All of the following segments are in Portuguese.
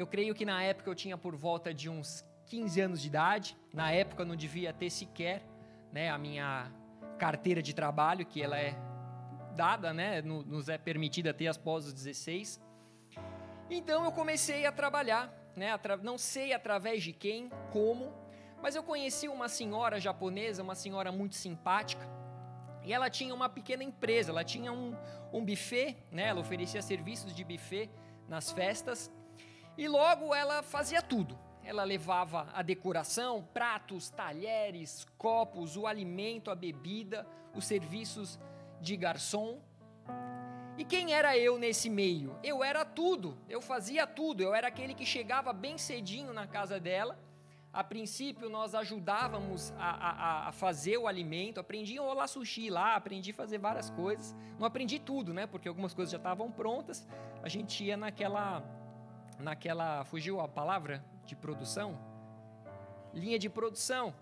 Eu creio que na época eu tinha por volta de uns 15 anos de idade. Na época eu não devia ter sequer né, a minha carteira de trabalho, que ela é dada, né, nos é permitida ter após os 16. Então eu comecei a trabalhar, né, não sei através de quem, como, mas eu conheci uma senhora japonesa, uma senhora muito simpática, e ela tinha uma pequena empresa, ela tinha um, um buffet, né, ela oferecia serviços de buffet nas festas, e logo ela fazia tudo. Ela levava a decoração, pratos, talheres, copos, o alimento, a bebida, os serviços de garçom. E quem era eu nesse meio? Eu era tudo, eu fazia tudo, eu era aquele que chegava bem cedinho na casa dela. A princípio, nós ajudávamos a, a, a fazer o alimento, aprendi a rolar sushi lá, aprendi a fazer várias coisas. Não aprendi tudo, né? Porque algumas coisas já estavam prontas. A gente ia naquela, naquela, fugiu a palavra de produção? Linha de produção.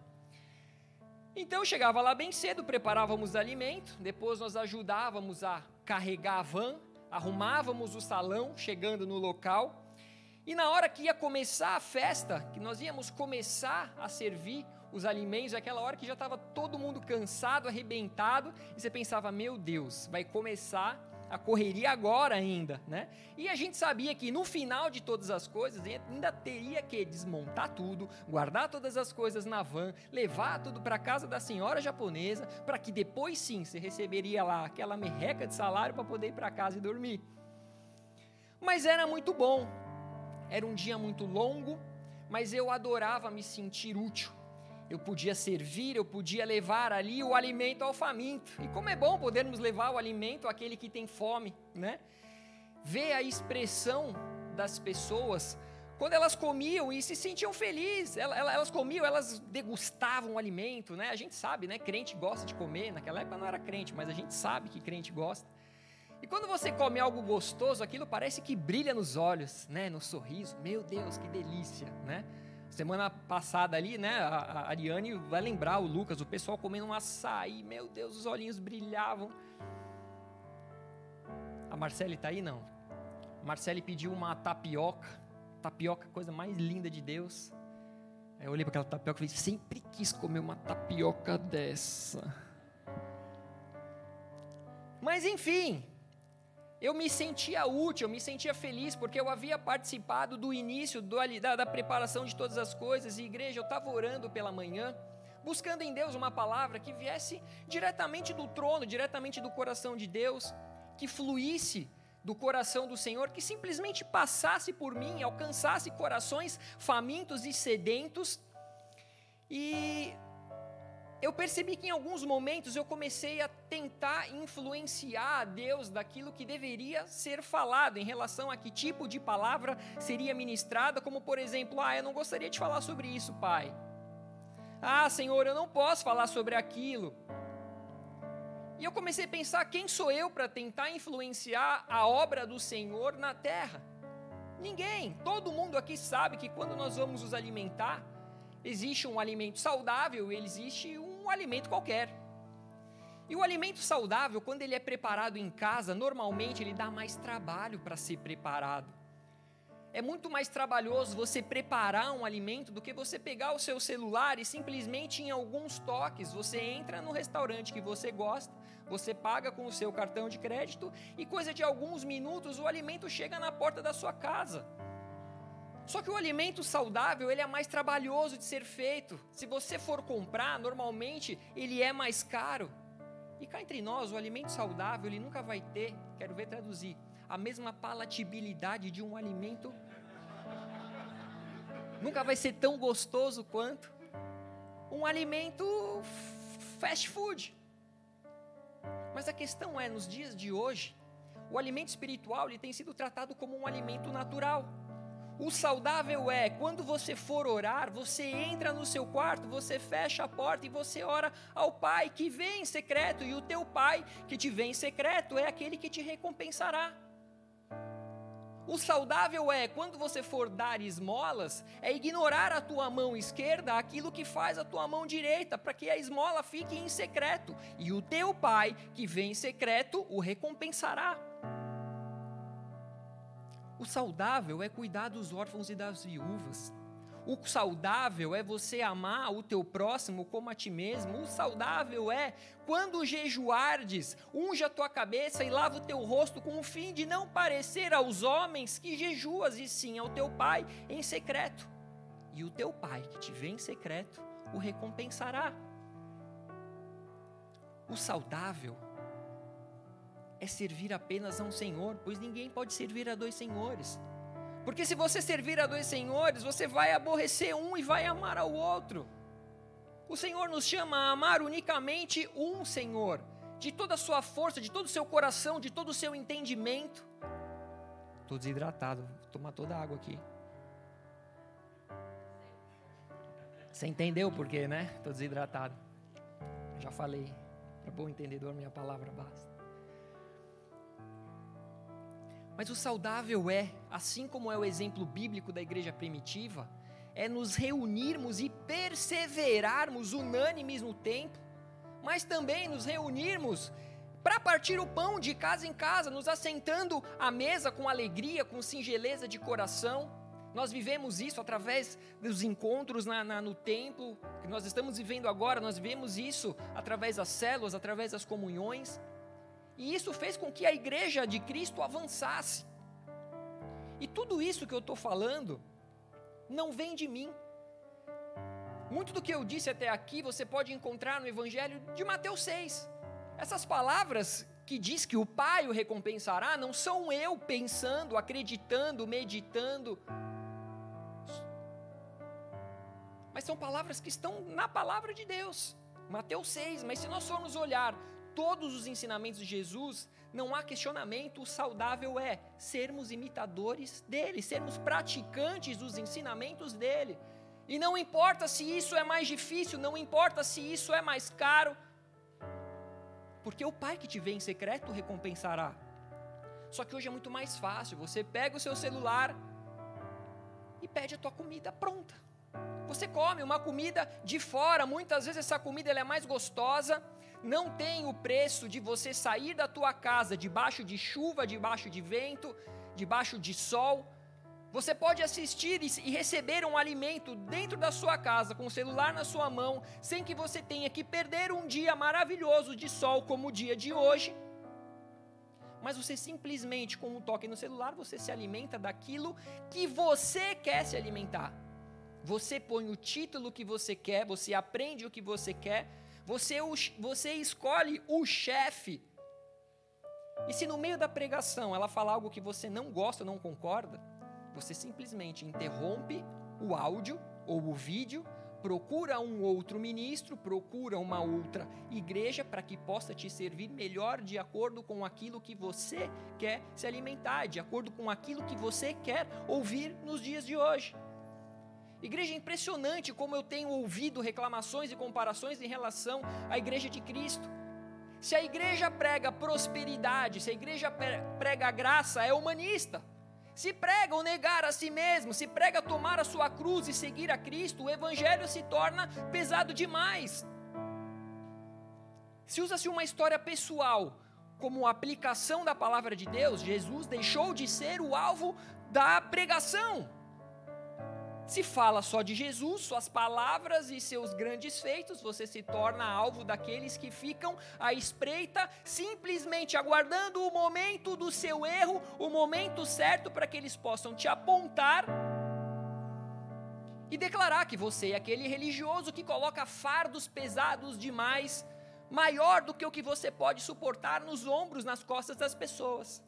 Então chegava lá bem cedo, preparávamos alimento, depois nós ajudávamos a carregar a van, arrumávamos o salão, chegando no local. E na hora que ia começar a festa, que nós íamos começar a servir os alimentos, aquela hora que já estava todo mundo cansado, arrebentado, e você pensava: meu Deus, vai começar a correria agora ainda, né? E a gente sabia que no final de todas as coisas ainda teria que desmontar tudo, guardar todas as coisas na van, levar tudo para casa da senhora japonesa, para que depois sim você receberia lá aquela merreca de salário para poder ir para casa e dormir. Mas era muito bom. Era um dia muito longo, mas eu adorava me sentir útil eu podia servir, eu podia levar ali o alimento ao faminto. E como é bom podermos levar o alimento àquele que tem fome, né? Ver a expressão das pessoas quando elas comiam e se sentiam felizes. Elas comiam, elas degustavam o alimento, né? A gente sabe, né? Crente gosta de comer. Naquela época não era crente, mas a gente sabe que crente gosta. E quando você come algo gostoso, aquilo parece que brilha nos olhos, né? No sorriso. Meu Deus, que delícia, né? Semana passada ali, né, a Ariane vai lembrar o Lucas, o pessoal comendo um açaí, meu Deus, os olhinhos brilhavam. A Marcele está aí? Não. Marcele pediu uma tapioca, tapioca, coisa mais linda de Deus. Aí eu olhei para aquela tapioca e falei, sempre quis comer uma tapioca dessa. Mas enfim, eu me sentia útil, eu me sentia feliz, porque eu havia participado do início do, da, da preparação de todas as coisas, e igreja, eu estava orando pela manhã, buscando em Deus uma palavra que viesse diretamente do trono, diretamente do coração de Deus, que fluísse do coração do Senhor, que simplesmente passasse por mim, alcançasse corações famintos e sedentos, e eu percebi que em alguns momentos eu comecei a tentar influenciar a Deus daquilo que deveria ser falado em relação a que tipo de palavra seria ministrada, como por exemplo, ah, eu não gostaria de falar sobre isso, Pai. Ah, Senhor, eu não posso falar sobre aquilo. E eu comecei a pensar: quem sou eu para tentar influenciar a obra do Senhor na terra? Ninguém. Todo mundo aqui sabe que quando nós vamos nos alimentar, existe um alimento saudável e existe um alimento qualquer. E o alimento saudável, quando ele é preparado em casa, normalmente ele dá mais trabalho para ser preparado. É muito mais trabalhoso você preparar um alimento do que você pegar o seu celular e simplesmente em alguns toques você entra no restaurante que você gosta, você paga com o seu cartão de crédito e coisa de alguns minutos o alimento chega na porta da sua casa. Só que o alimento saudável, ele é mais trabalhoso de ser feito. Se você for comprar, normalmente ele é mais caro. E cá entre nós, o alimento saudável, ele nunca vai ter, quero ver traduzir, a mesma palatabilidade de um alimento. nunca vai ser tão gostoso quanto um alimento fast food. Mas a questão é, nos dias de hoje, o alimento espiritual ele tem sido tratado como um alimento natural. O saudável é quando você for orar, você entra no seu quarto, você fecha a porta e você ora ao Pai que vem em secreto, e o teu Pai que te vem em secreto é aquele que te recompensará. O saudável é quando você for dar esmolas, é ignorar a tua mão esquerda aquilo que faz a tua mão direita, para que a esmola fique em secreto, e o teu Pai que vem em secreto o recompensará. O saudável é cuidar dos órfãos e das viúvas. O saudável é você amar o teu próximo como a ti mesmo. O saudável é quando jejuardes, unja a tua cabeça e lava o teu rosto com o fim de não parecer aos homens que jejuas, e sim ao teu pai em secreto. E o teu pai que te vê em secreto o recompensará. O saudável é servir apenas a um Senhor, pois ninguém pode servir a dois senhores. Porque se você servir a dois senhores, você vai aborrecer um e vai amar ao outro. O Senhor nos chama a amar unicamente um Senhor, de toda a sua força, de todo o seu coração, de todo o seu entendimento. Estou desidratado, vou tomar toda a água aqui. Você entendeu por quê, né? Estou desidratado. Já falei. Para bom entendedor, minha palavra basta. Mas o saudável é, assim como é o exemplo bíblico da igreja primitiva, é nos reunirmos e perseverarmos unânimes no tempo, mas também nos reunirmos para partir o pão de casa em casa, nos assentando à mesa com alegria, com singeleza de coração. Nós vivemos isso através dos encontros na, na, no templo, que nós estamos vivendo agora, nós vivemos isso através das células, através das comunhões. E isso fez com que a igreja de Cristo avançasse. E tudo isso que eu estou falando não vem de mim. Muito do que eu disse até aqui você pode encontrar no Evangelho de Mateus 6. Essas palavras que diz que o Pai o recompensará não são eu pensando, acreditando, meditando. Mas são palavras que estão na palavra de Deus. Mateus 6. Mas se nós formos olhar todos os ensinamentos de Jesus, não há questionamento, o saudável é sermos imitadores dele, sermos praticantes dos ensinamentos dele. E não importa se isso é mais difícil, não importa se isso é mais caro, porque o Pai que te vê em secreto recompensará. Só que hoje é muito mais fácil, você pega o seu celular e pede a tua comida pronta. Você come uma comida de fora, muitas vezes essa comida é mais gostosa, não tem o preço de você sair da tua casa debaixo de chuva, debaixo de vento, debaixo de sol. Você pode assistir e receber um alimento dentro da sua casa, com o celular na sua mão, sem que você tenha que perder um dia maravilhoso de sol como o dia de hoje. Mas você simplesmente, com um toque no celular, você se alimenta daquilo que você quer se alimentar. Você põe o título que você quer, você aprende o que você quer, você, você escolhe o chefe. E se no meio da pregação ela falar algo que você não gosta, não concorda, você simplesmente interrompe o áudio ou o vídeo, procura um outro ministro, procura uma outra igreja para que possa te servir melhor de acordo com aquilo que você quer se alimentar, de acordo com aquilo que você quer ouvir nos dias de hoje. Igreja, é impressionante como eu tenho ouvido reclamações e comparações em relação à igreja de Cristo. Se a igreja prega prosperidade, se a igreja prega graça, é humanista. Se prega o negar a si mesmo, se prega tomar a sua cruz e seguir a Cristo, o evangelho se torna pesado demais. Se usa-se uma história pessoal como aplicação da palavra de Deus, Jesus deixou de ser o alvo da pregação. Se fala só de Jesus, suas palavras e seus grandes feitos, você se torna alvo daqueles que ficam à espreita, simplesmente aguardando o momento do seu erro, o momento certo para que eles possam te apontar e declarar que você é aquele religioso que coloca fardos pesados demais, maior do que o que você pode suportar nos ombros, nas costas das pessoas.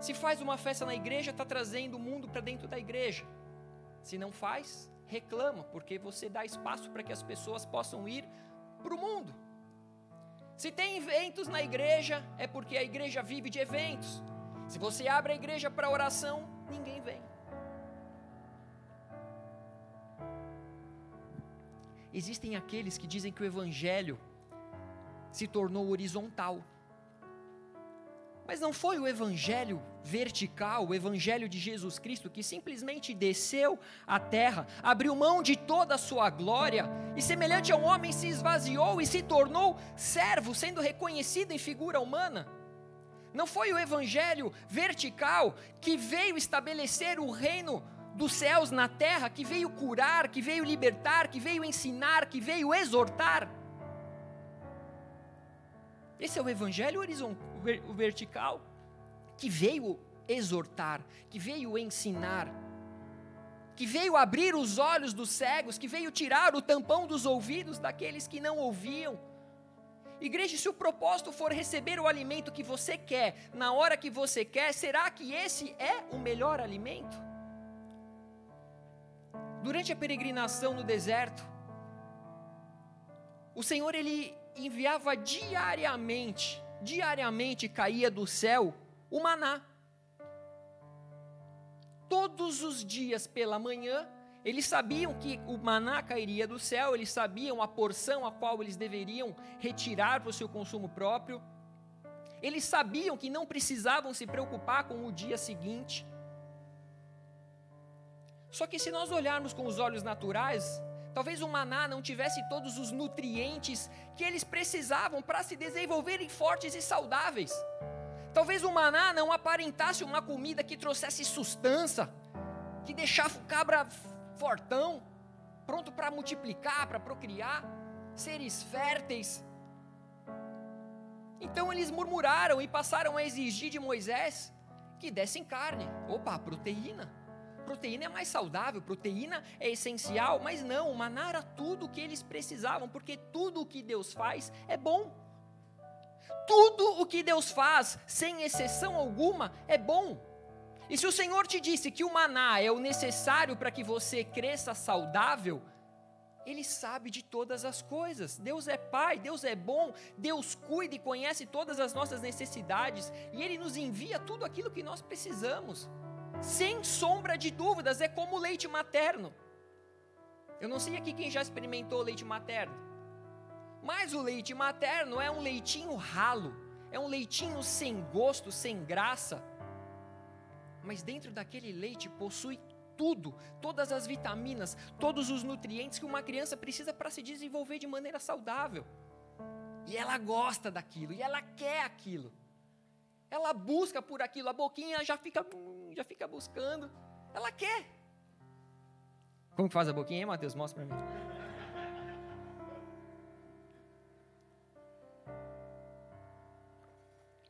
Se faz uma festa na igreja, está trazendo o mundo para dentro da igreja. Se não faz, reclama, porque você dá espaço para que as pessoas possam ir para o mundo. Se tem eventos na igreja, é porque a igreja vive de eventos. Se você abre a igreja para oração, ninguém vem. Existem aqueles que dizem que o evangelho se tornou horizontal. Mas não foi o evangelho vertical, o evangelho de Jesus Cristo, que simplesmente desceu à terra, abriu mão de toda a sua glória e, semelhante a um homem, se esvaziou e se tornou servo, sendo reconhecido em figura humana. Não foi o evangelho vertical que veio estabelecer o reino dos céus na terra, que veio curar, que veio libertar, que veio ensinar, que veio exortar. Esse é o evangelho o vertical, que veio exortar, que veio ensinar, que veio abrir os olhos dos cegos, que veio tirar o tampão dos ouvidos daqueles que não ouviam. Igreja, se o propósito for receber o alimento que você quer, na hora que você quer, será que esse é o melhor alimento? Durante a peregrinação no deserto, o Senhor ele enviava diariamente, diariamente caía do céu o maná. Todos os dias pela manhã, eles sabiam que o maná cairia do céu, eles sabiam a porção a qual eles deveriam retirar para o seu consumo próprio. Eles sabiam que não precisavam se preocupar com o dia seguinte. Só que se nós olharmos com os olhos naturais, talvez o maná não tivesse todos os nutrientes que eles precisavam para se desenvolverem fortes e saudáveis. Talvez o maná não aparentasse uma comida que trouxesse sustância, que deixava o cabra fortão, pronto para multiplicar, para procriar, seres férteis. Então eles murmuraram e passaram a exigir de Moisés que dessem carne. Opa, proteína proteína é mais saudável, proteína é essencial, mas não, o maná era tudo o que eles precisavam, porque tudo o que Deus faz é bom. Tudo o que Deus faz, sem exceção alguma, é bom. E se o Senhor te disse que o maná é o necessário para que você cresça saudável, ele sabe de todas as coisas. Deus é Pai, Deus é bom, Deus cuida e conhece todas as nossas necessidades, e Ele nos envia tudo aquilo que nós precisamos sem sombra de dúvidas, é como leite materno. Eu não sei aqui quem já experimentou leite materno, mas o leite materno é um leitinho ralo, é um leitinho sem gosto, sem graça, mas dentro daquele leite possui tudo, todas as vitaminas, todos os nutrientes que uma criança precisa para se desenvolver de maneira saudável. E ela gosta daquilo, e ela quer aquilo. Ela busca por aquilo, a boquinha já fica, já fica buscando. Ela quer. Como que faz a boquinha, hein, Mateus? Mostra para mim.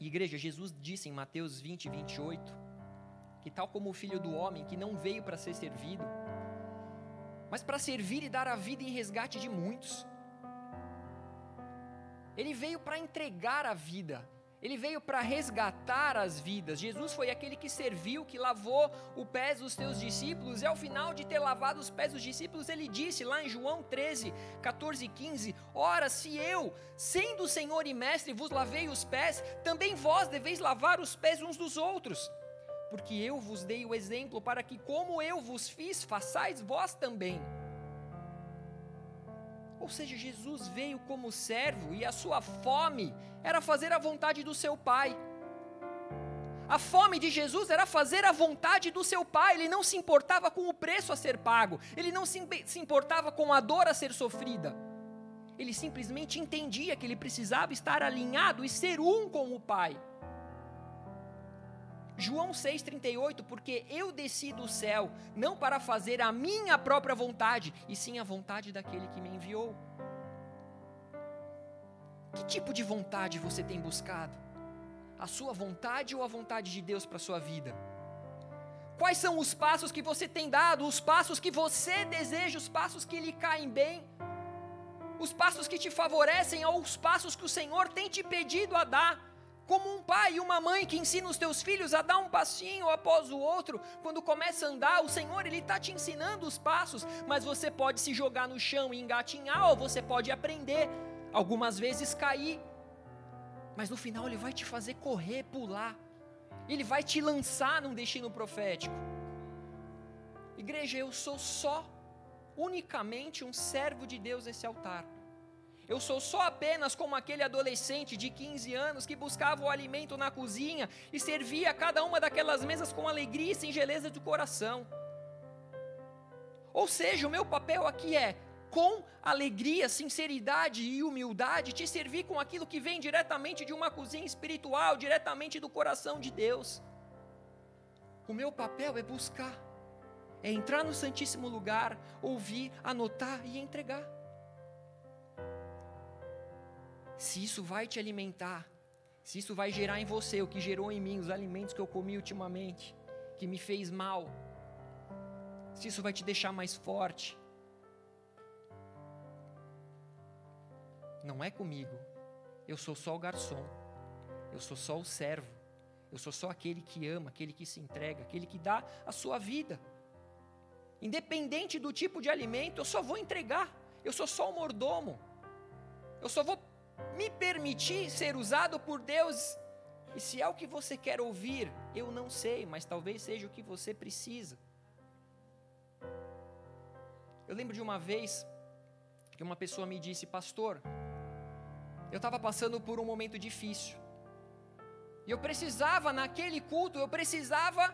Igreja, Jesus disse em Mateus 20, 28, que tal como o filho do homem, que não veio para ser servido, mas para servir e dar a vida em resgate de muitos. Ele veio para entregar a vida, ele veio para resgatar as vidas. Jesus foi aquele que serviu, que lavou o pés dos seus discípulos, e ao final de ter lavado os pés dos discípulos, ele disse lá em João 13, 14 e 15: Ora, se eu, sendo Senhor e Mestre, vos lavei os pés, também vós deveis lavar os pés uns dos outros. Porque eu vos dei o exemplo para que, como eu vos fiz, façais vós também. Ou seja, Jesus veio como servo e a sua fome era fazer a vontade do seu Pai. A fome de Jesus era fazer a vontade do seu Pai, ele não se importava com o preço a ser pago, ele não se importava com a dor a ser sofrida. Ele simplesmente entendia que ele precisava estar alinhado e ser um com o Pai. João 6,38, porque eu desci do céu, não para fazer a minha própria vontade, e sim a vontade daquele que me enviou. Que tipo de vontade você tem buscado? A sua vontade ou a vontade de Deus para a sua vida? Quais são os passos que você tem dado, os passos que você deseja, os passos que lhe caem bem, os passos que te favorecem ou os passos que o Senhor tem te pedido a dar? Como um pai e uma mãe que ensina os teus filhos a dar um passinho após o outro, quando começa a andar, o Senhor ele está te ensinando os passos, mas você pode se jogar no chão e engatinhar, ou você pode aprender, algumas vezes cair, mas no final ele vai te fazer correr, pular, ele vai te lançar num destino profético. Igreja, eu sou só, unicamente um servo de Deus nesse altar. Eu sou só apenas como aquele adolescente de 15 anos que buscava o alimento na cozinha e servia cada uma daquelas mesas com alegria e singeleza do coração. Ou seja, o meu papel aqui é com alegria, sinceridade e humildade, te servir com aquilo que vem diretamente de uma cozinha espiritual, diretamente do coração de Deus. O meu papel é buscar, é entrar no Santíssimo Lugar, ouvir, anotar e entregar. Se isso vai te alimentar, se isso vai gerar em você o que gerou em mim, os alimentos que eu comi ultimamente, que me fez mal, se isso vai te deixar mais forte, não é comigo. Eu sou só o garçom. Eu sou só o servo. Eu sou só aquele que ama, aquele que se entrega, aquele que dá a sua vida. Independente do tipo de alimento, eu só vou entregar. Eu sou só o mordomo. Eu só vou me permitir ser usado por Deus. E se é o que você quer ouvir, eu não sei, mas talvez seja o que você precisa. Eu lembro de uma vez que uma pessoa me disse, pastor, eu estava passando por um momento difícil. E eu precisava, naquele culto, eu precisava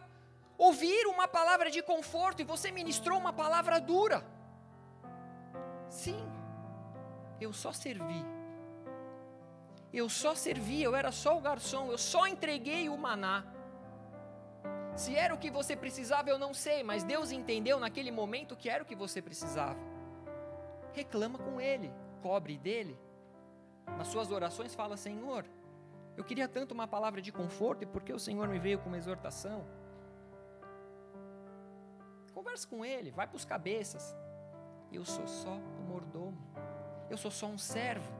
ouvir uma palavra de conforto, e você ministrou uma palavra dura. Sim, eu só servi. Eu só servi, eu era só o garçom, eu só entreguei o maná. Se era o que você precisava, eu não sei, mas Deus entendeu naquele momento que era o que você precisava. Reclama com Ele, cobre dele nas suas orações, fala: Senhor, eu queria tanto uma palavra de conforto, e porque o Senhor me veio com uma exortação? Converse com Ele, vai para os cabeças. Eu sou só o mordomo, eu sou só um servo.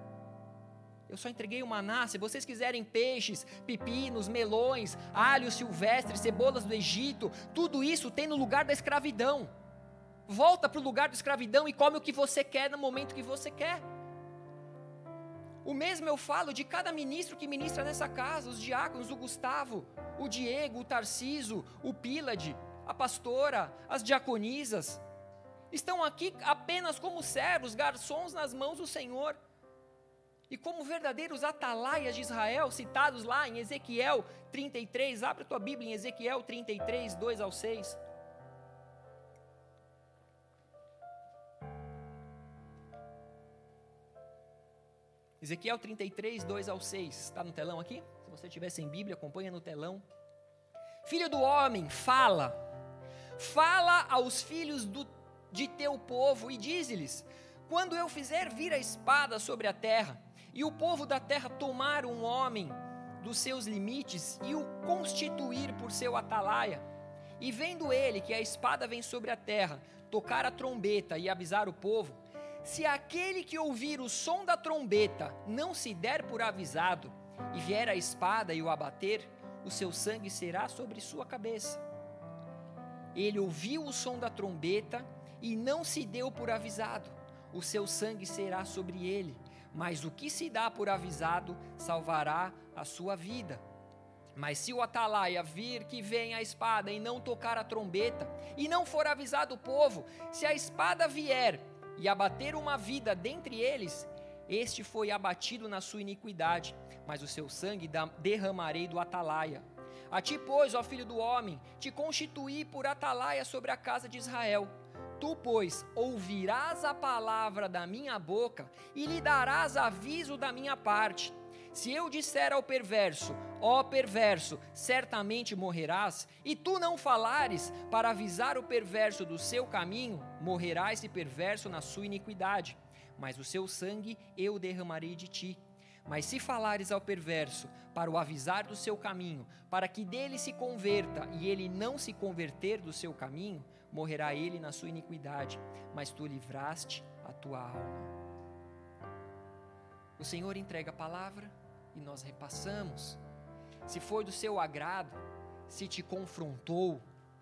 Eu só entreguei o maná. Se vocês quiserem peixes, pepinos, melões, alhos silvestres, cebolas do Egito, tudo isso tem no lugar da escravidão. Volta para o lugar da escravidão e come o que você quer no momento que você quer. O mesmo eu falo de cada ministro que ministra nessa casa, os diáconos, o Gustavo, o Diego, o Tarciso, o Pílade, a pastora, as diaconisas. Estão aqui apenas como servos, garçons nas mãos do Senhor. E como verdadeiros atalaias de Israel, citados lá em Ezequiel 33, abre a tua Bíblia em Ezequiel 33, 2 ao 6. Ezequiel 33, 2 ao 6. Está no telão aqui? Se você tiver sem Bíblia, acompanha no telão. Filho do homem, fala. Fala aos filhos do, de teu povo e dize-lhes: Quando eu fizer vir a espada sobre a terra, e o povo da terra tomar um homem dos seus limites e o constituir por seu atalaia, e vendo ele que a espada vem sobre a terra, tocar a trombeta e avisar o povo, se aquele que ouvir o som da trombeta não se der por avisado, e vier a espada e o abater, o seu sangue será sobre sua cabeça. Ele ouviu o som da trombeta e não se deu por avisado, o seu sangue será sobre ele, mas o que se dá por avisado salvará a sua vida. Mas se o atalaia vir que vem a espada e não tocar a trombeta, e não for avisado o povo, se a espada vier e abater uma vida dentre eles, este foi abatido na sua iniquidade, mas o seu sangue derramarei do atalaia. A ti, pois, ó filho do homem, te constituí por atalaia sobre a casa de Israel. Tu, pois, ouvirás a palavra da minha boca e lhe darás aviso da minha parte. Se eu disser ao perverso, ó perverso, certamente morrerás, e tu não falares para avisar o perverso do seu caminho, morrerá esse perverso na sua iniquidade, mas o seu sangue eu derramarei de ti. Mas se falares ao perverso para o avisar do seu caminho, para que dele se converta e ele não se converter do seu caminho, morrerá ele na sua iniquidade, mas tu livraste a tua alma. O Senhor entrega a palavra, e nós repassamos. Se foi do seu agrado, se te confrontou,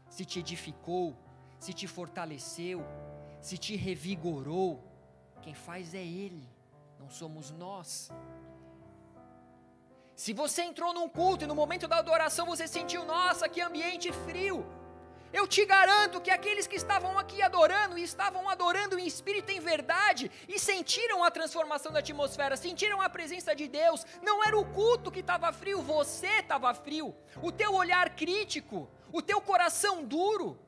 se te edificou, se te fortaleceu, se te revigorou, quem faz é Ele, não somos nós. Se você entrou num culto e no momento da adoração você sentiu, nossa, que ambiente frio, eu te garanto que aqueles que estavam aqui adorando e estavam adorando em espírito e em verdade e sentiram a transformação da atmosfera, sentiram a presença de Deus. Não era o culto que estava frio, você estava frio. O teu olhar crítico, o teu coração duro,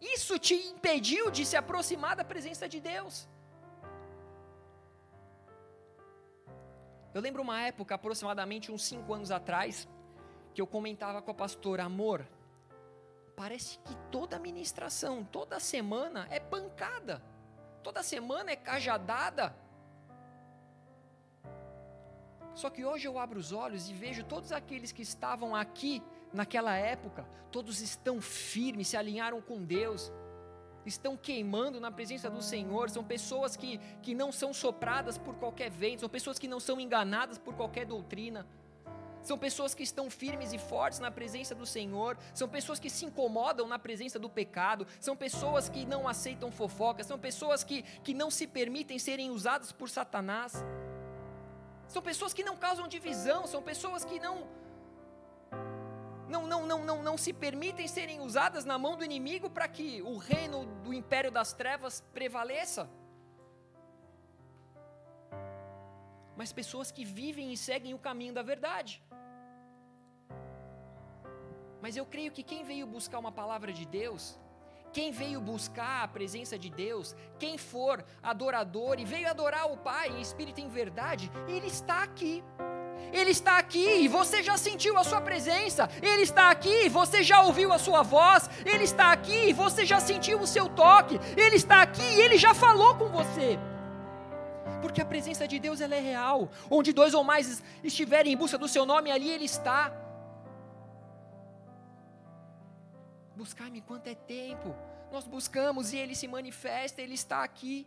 isso te impediu de se aproximar da presença de Deus. Eu lembro uma época, aproximadamente uns cinco anos atrás, que eu comentava com a pastora, amor, parece que toda ministração, toda semana é pancada, toda semana é cajadada. Só que hoje eu abro os olhos e vejo todos aqueles que estavam aqui naquela época, todos estão firmes, se alinharam com Deus, estão queimando na presença do Senhor, são pessoas que, que não são sopradas por qualquer vento, são pessoas que não são enganadas por qualquer doutrina. São pessoas que estão firmes e fortes na presença do Senhor, são pessoas que se incomodam na presença do pecado, são pessoas que não aceitam fofocas, são pessoas que, que não se permitem serem usadas por Satanás, são pessoas que não causam divisão, são pessoas que não, não, não, não, não, não se permitem serem usadas na mão do inimigo para que o reino do império das trevas prevaleça. Mas pessoas que vivem e seguem o caminho da verdade. Mas eu creio que quem veio buscar uma palavra de Deus, quem veio buscar a presença de Deus, quem for adorador e veio adorar o Pai em espírito e em verdade, ele está aqui. Ele está aqui e você já sentiu a sua presença. Ele está aqui e você já ouviu a sua voz. Ele está aqui e você já sentiu o seu toque. Ele está aqui e ele já falou com você. Porque a presença de Deus ela é real. Onde dois ou mais estiverem em busca do seu nome, ali ele está. Buscar-me quanto é tempo. Nós buscamos e Ele se manifesta, Ele está aqui.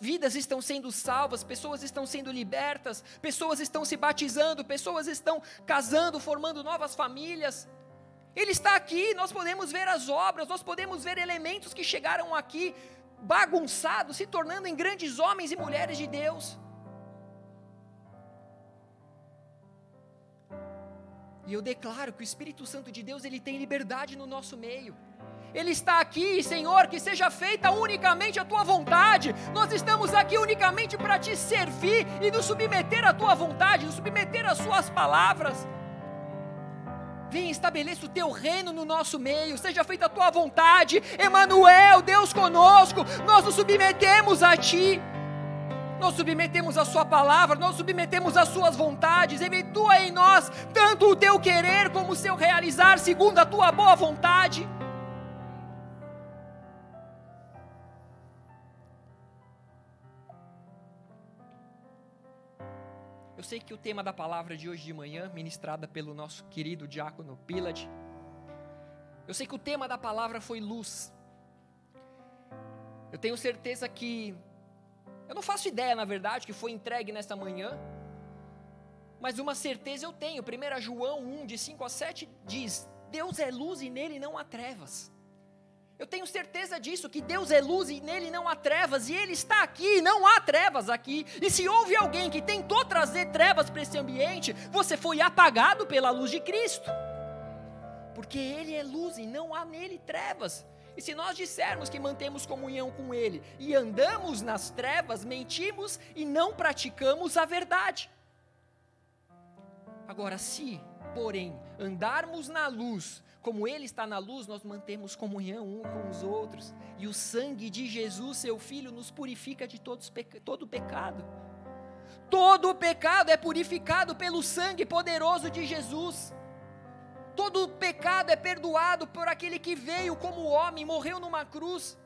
Vidas estão sendo salvas, pessoas estão sendo libertas, pessoas estão se batizando, pessoas estão casando, formando novas famílias. Ele está aqui, nós podemos ver as obras, nós podemos ver elementos que chegaram aqui bagunçados, se tornando em grandes homens e mulheres de Deus. E eu declaro que o Espírito Santo de Deus, ele tem liberdade no nosso meio. Ele está aqui, Senhor, que seja feita unicamente a tua vontade. Nós estamos aqui unicamente para te servir e nos submeter à tua vontade, nos submeter às suas palavras. Vem, estabeleça o teu reino no nosso meio, seja feita a tua vontade, Emanuel, Deus conosco. Nós nos submetemos a ti nós submetemos a Sua palavra, nós submetemos as Suas vontades, eventua em nós tanto o Teu querer como o Seu realizar, segundo a Tua boa vontade. Eu sei que o tema da palavra de hoje de manhã, ministrada pelo nosso querido diácono Pilad, eu sei que o tema da palavra foi luz. Eu tenho certeza que eu não faço ideia, na verdade, que foi entregue nesta manhã, mas uma certeza eu tenho. 1 João 1, de 5 a 7 diz: Deus é luz e nele não há trevas. Eu tenho certeza disso, que Deus é luz e nele não há trevas, e Ele está aqui, não há trevas aqui. E se houve alguém que tentou trazer trevas para esse ambiente, você foi apagado pela luz de Cristo, porque Ele é luz e não há nele trevas. E se nós dissermos que mantemos comunhão com Ele e andamos nas trevas, mentimos e não praticamos a verdade. Agora, se, porém, andarmos na luz, como Ele está na luz, nós mantemos comunhão um com os outros, e o sangue de Jesus, seu Filho, nos purifica de todos, todo pecado. Todo pecado é purificado pelo sangue poderoso de Jesus. Todo pecado é perdoado por aquele que veio como homem, morreu numa cruz,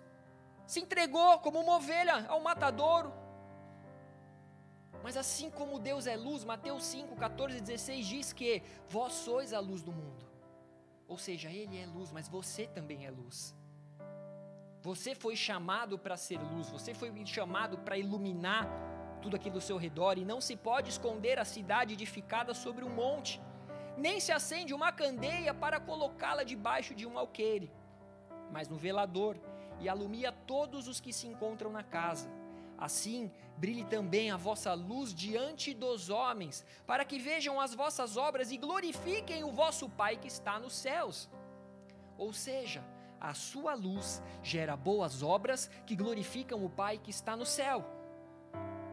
se entregou como uma ovelha ao matadouro. Mas assim como Deus é luz, Mateus 5, 14 e 16 diz que vós sois a luz do mundo. Ou seja, Ele é luz, mas você também é luz. Você foi chamado para ser luz, você foi chamado para iluminar tudo aquilo ao seu redor, e não se pode esconder a cidade edificada sobre um monte nem se acende uma candeia para colocá-la debaixo de um alqueire, mas no velador, e alumia todos os que se encontram na casa. Assim, brilhe também a vossa luz diante dos homens, para que vejam as vossas obras e glorifiquem o vosso Pai que está nos céus. Ou seja, a sua luz gera boas obras que glorificam o Pai que está no céu.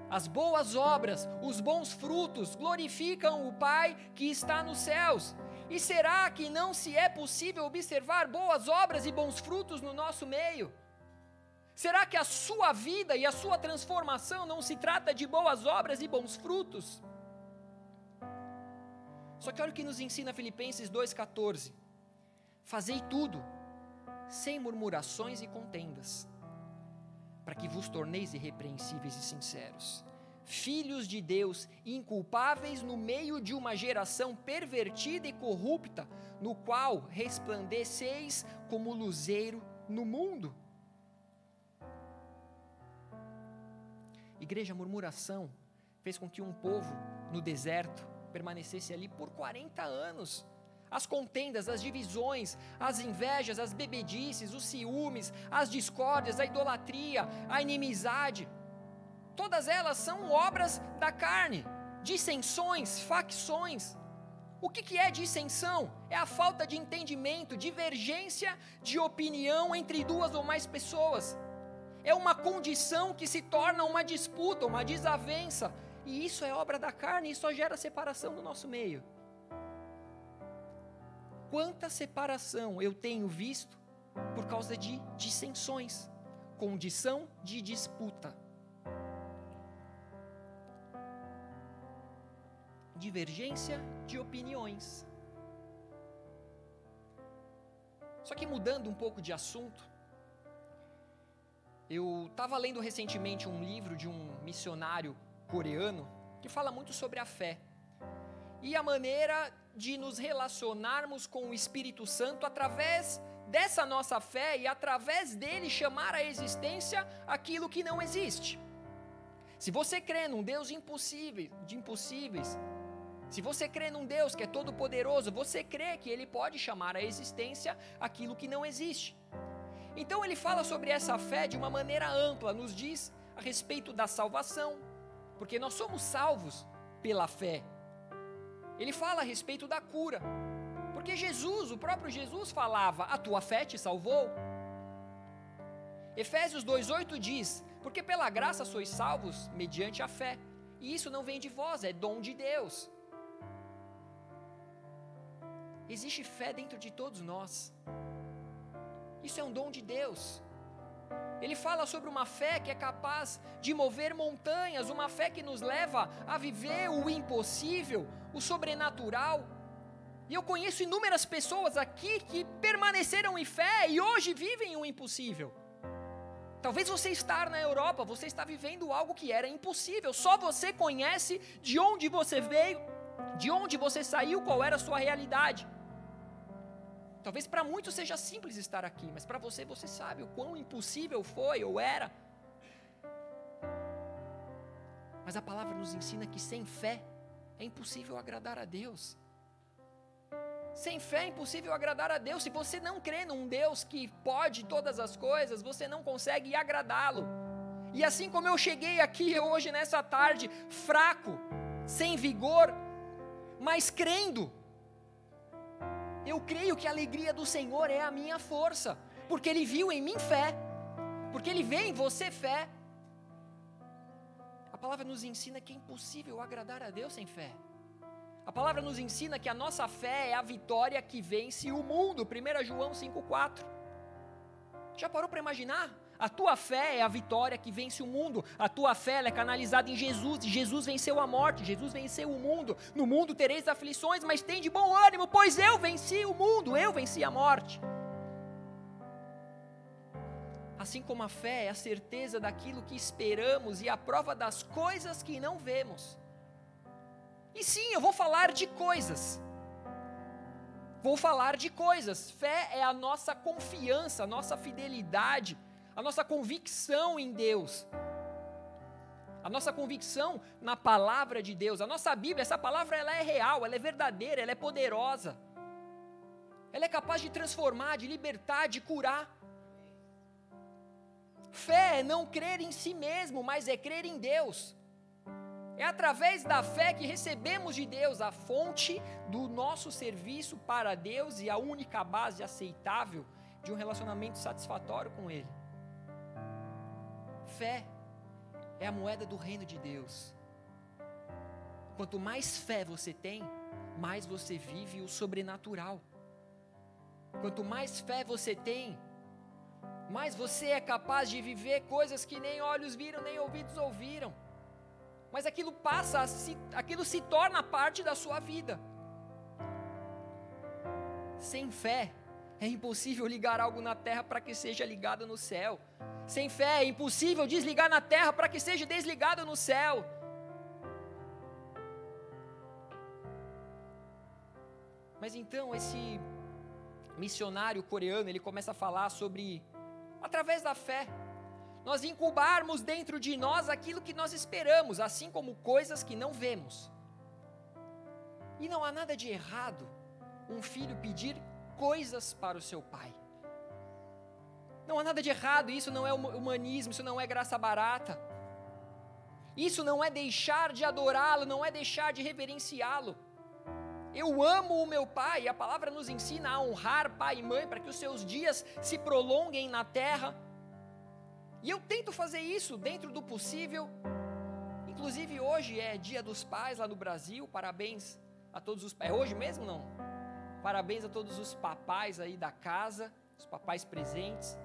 As boas obras, os bons frutos glorificam o Pai que está nos céus. E será que não se é possível observar boas obras e bons frutos no nosso meio? Será que a sua vida e a sua transformação não se trata de boas obras e bons frutos? Só que olha o que nos ensina Filipenses 2,14: Fazei tudo, sem murmurações e contendas, para que vos torneis irrepreensíveis e sinceros, filhos de Deus, inculpáveis no meio de uma geração pervertida e corrupta, no qual resplandeceis como luzeiro no mundo. Igreja, murmuração fez com que um povo no deserto permanecesse ali por 40 anos. As contendas, as divisões, as invejas, as bebedices, os ciúmes, as discórdias, a idolatria, a inimizade, todas elas são obras da carne, dissensões, facções. O que, que é dissensão? É a falta de entendimento, divergência de opinião entre duas ou mais pessoas. É uma condição que se torna uma disputa, uma desavença. E isso é obra da carne e só gera separação no nosso meio. Quanta separação eu tenho visto por causa de dissensões, condição de disputa. divergência de opiniões. Só que mudando um pouco de assunto, eu estava lendo recentemente um livro de um missionário coreano que fala muito sobre a fé e a maneira de nos relacionarmos com o Espírito Santo através dessa nossa fé e através dele chamar à existência aquilo que não existe. Se você crê num Deus impossível, de impossíveis, se você crê num Deus que é todo poderoso, você crê que ele pode chamar à existência aquilo que não existe. Então ele fala sobre essa fé de uma maneira ampla, nos diz a respeito da salvação, porque nós somos salvos pela fé. Ele fala a respeito da cura, porque Jesus, o próprio Jesus falava: "A tua fé te salvou". Efésios 2:8 diz: "Porque pela graça sois salvos mediante a fé". E isso não vem de vós, é dom de Deus. Existe fé dentro de todos nós. Isso é um dom de Deus. Ele fala sobre uma fé que é capaz de mover montanhas, uma fé que nos leva a viver o impossível, o sobrenatural. E eu conheço inúmeras pessoas aqui que permaneceram em fé e hoje vivem o impossível. Talvez você estar na Europa, você está vivendo algo que era impossível. Só você conhece de onde você veio, de onde você saiu, qual era a sua realidade. Talvez para muitos seja simples estar aqui, mas para você, você sabe o quão impossível foi ou era. Mas a palavra nos ensina que sem fé é impossível agradar a Deus. Sem fé é impossível agradar a Deus. Se você não crê num Deus que pode todas as coisas, você não consegue agradá-lo. E assim como eu cheguei aqui hoje nessa tarde, fraco, sem vigor, mas crendo, eu creio que a alegria do Senhor é a minha força, porque Ele viu em mim fé, porque Ele vê em você fé. A palavra nos ensina que é impossível agradar a Deus sem fé. A palavra nos ensina que a nossa fé é a vitória que vence o mundo. 1 João 5,4. Já parou para imaginar? A tua fé é a vitória que vence o mundo. A tua fé é canalizada em Jesus. Jesus venceu a morte, Jesus venceu o mundo. No mundo tereis aflições, mas tem de bom ânimo, pois eu venci o mundo, eu venci a morte. Assim como a fé é a certeza daquilo que esperamos e a prova das coisas que não vemos. E sim, eu vou falar de coisas. Vou falar de coisas. Fé é a nossa confiança, a nossa fidelidade a nossa convicção em Deus, a nossa convicção na palavra de Deus. A nossa Bíblia, essa palavra ela é real, ela é verdadeira, ela é poderosa. Ela é capaz de transformar, de libertar, de curar. Fé é não crer em si mesmo, mas é crer em Deus. É através da fé que recebemos de Deus a fonte do nosso serviço para Deus e a única base aceitável de um relacionamento satisfatório com Ele. Fé é a moeda do reino de Deus. Quanto mais fé você tem, mais você vive o sobrenatural. Quanto mais fé você tem, mais você é capaz de viver coisas que nem olhos viram, nem ouvidos ouviram. Mas aquilo passa, se, aquilo se torna parte da sua vida. Sem fé, é impossível ligar algo na terra para que seja ligado no céu. Sem fé, é impossível desligar na terra para que seja desligado no céu. Mas então, esse missionário coreano, ele começa a falar sobre, através da fé, nós incubarmos dentro de nós aquilo que nós esperamos, assim como coisas que não vemos. E não há nada de errado um filho pedir coisas para o seu pai. Não há nada de errado, isso não é humanismo, isso não é graça barata. Isso não é deixar de adorá-lo, não é deixar de reverenciá-lo. Eu amo o meu pai, e a palavra nos ensina a honrar pai e mãe para que os seus dias se prolonguem na terra. E eu tento fazer isso dentro do possível. Inclusive hoje é Dia dos Pais lá no Brasil. Parabéns a todos os pais. É hoje mesmo não? Parabéns a todos os papais aí da casa, os papais presentes.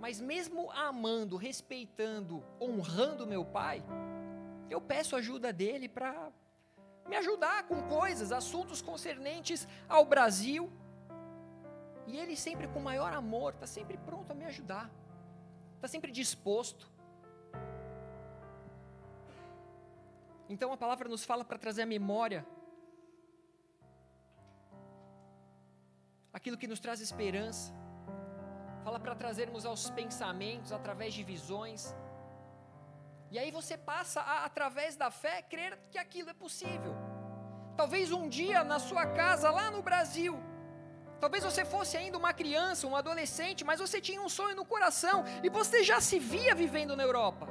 Mas mesmo amando, respeitando, honrando meu pai, eu peço ajuda dele para me ajudar com coisas, assuntos concernentes ao Brasil. E ele sempre com maior amor, está sempre pronto a me ajudar está sempre disposto. Então a palavra nos fala para trazer a memória aquilo que nos traz esperança. Fala para trazermos aos pensamentos através de visões. E aí você passa a, através da fé, crer que aquilo é possível. Talvez um dia na sua casa, lá no Brasil, Talvez você fosse ainda uma criança, um adolescente, mas você tinha um sonho no coração e você já se via vivendo na Europa.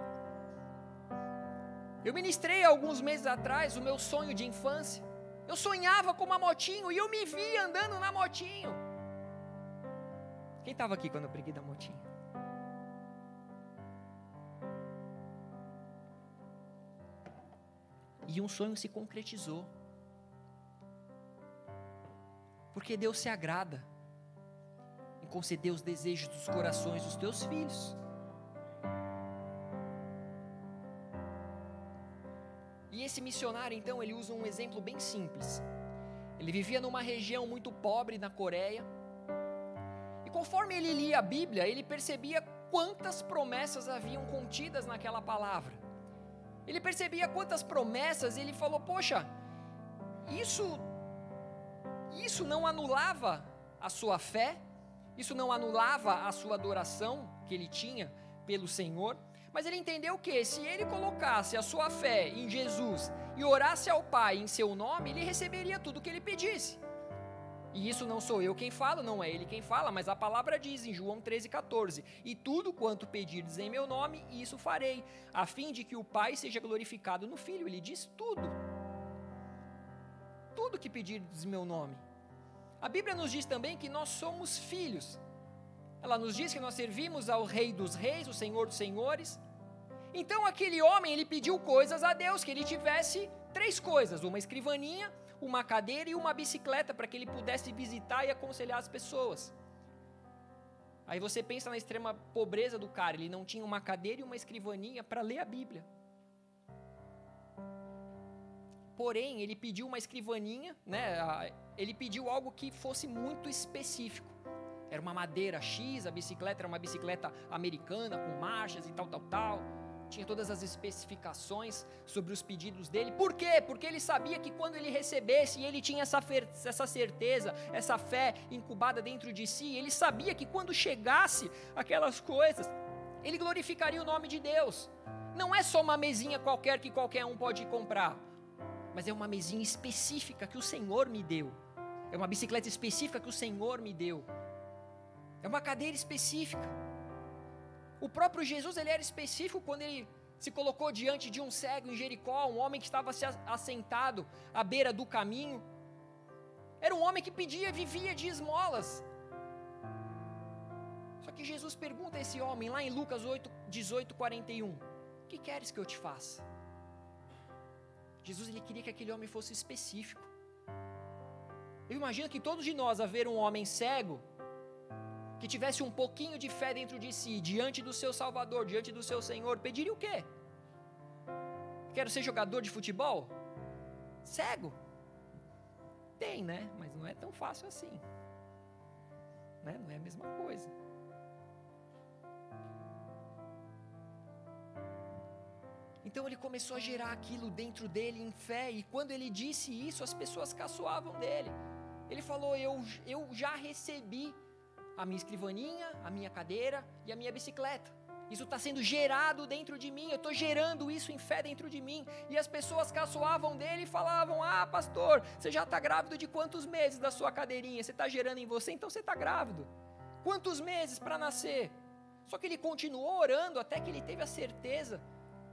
Eu ministrei alguns meses atrás o meu sonho de infância. Eu sonhava com uma motinho e eu me via andando na motinho. Quem estava aqui quando eu preguei da motinho? E um sonho se concretizou. Porque Deus se agrada em conceder os desejos dos corações dos teus filhos. Esse missionário, então, ele usa um exemplo bem simples. Ele vivia numa região muito pobre na Coreia. E conforme ele lia a Bíblia, ele percebia quantas promessas haviam contidas naquela palavra. Ele percebia quantas promessas, e ele falou: Poxa, isso isso não anulava a sua fé, isso não anulava a sua adoração que ele tinha pelo Senhor, mas ele entendeu que se ele colocasse a sua fé em Jesus e orasse ao Pai em seu nome, ele receberia tudo o que ele pedisse. E isso não sou eu quem falo, não é ele quem fala, mas a palavra diz em João 13,14: E tudo quanto pedirdes em meu nome, isso farei, a fim de que o Pai seja glorificado no Filho. Ele diz tudo tudo que pedirdes em meu nome. A Bíblia nos diz também que nós somos filhos. Ela nos diz que nós servimos ao Rei dos Reis, o Senhor dos Senhores. Então aquele homem, ele pediu coisas a Deus, que ele tivesse três coisas: uma escrivaninha, uma cadeira e uma bicicleta, para que ele pudesse visitar e aconselhar as pessoas. Aí você pensa na extrema pobreza do cara, ele não tinha uma cadeira e uma escrivaninha para ler a Bíblia. Porém, ele pediu uma escrivaninha, né? Ele pediu algo que fosse muito específico. Era uma madeira X, a bicicleta era uma bicicleta americana com marchas e tal, tal, tal. Tinha todas as especificações sobre os pedidos dele. Por quê? Porque ele sabia que quando ele recebesse, ele tinha essa, essa certeza, essa fé incubada dentro de si, ele sabia que quando chegasse aquelas coisas, ele glorificaria o nome de Deus. Não é só uma mesinha qualquer que qualquer um pode comprar mas é uma mesinha específica que o Senhor me deu. É uma bicicleta específica que o Senhor me deu. É uma cadeira específica. O próprio Jesus ele era específico quando ele se colocou diante de um cego em Jericó, um homem que estava se assentado à beira do caminho. Era um homem que pedia, vivia de esmolas. Só que Jesus pergunta a esse homem, lá em Lucas 8, 18, 41, o que queres que eu te faça? Jesus ele queria que aquele homem fosse específico. Eu imagino que todos de nós, a ver um homem cego, que tivesse um pouquinho de fé dentro de si, diante do seu Salvador, diante do seu Senhor, pediria o quê? Quero ser jogador de futebol? Cego. Tem, né? Mas não é tão fácil assim. Né? Não é a mesma coisa. Então ele começou a gerar aquilo dentro dele em fé, e quando ele disse isso, as pessoas caçoavam dele. Ele falou: Eu, eu já recebi a minha escrivaninha, a minha cadeira e a minha bicicleta. Isso está sendo gerado dentro de mim, eu estou gerando isso em fé dentro de mim. E as pessoas caçoavam dele e falavam: Ah, pastor, você já está grávido de quantos meses da sua cadeirinha? Você está gerando em você, então você está grávido. Quantos meses para nascer? Só que ele continuou orando até que ele teve a certeza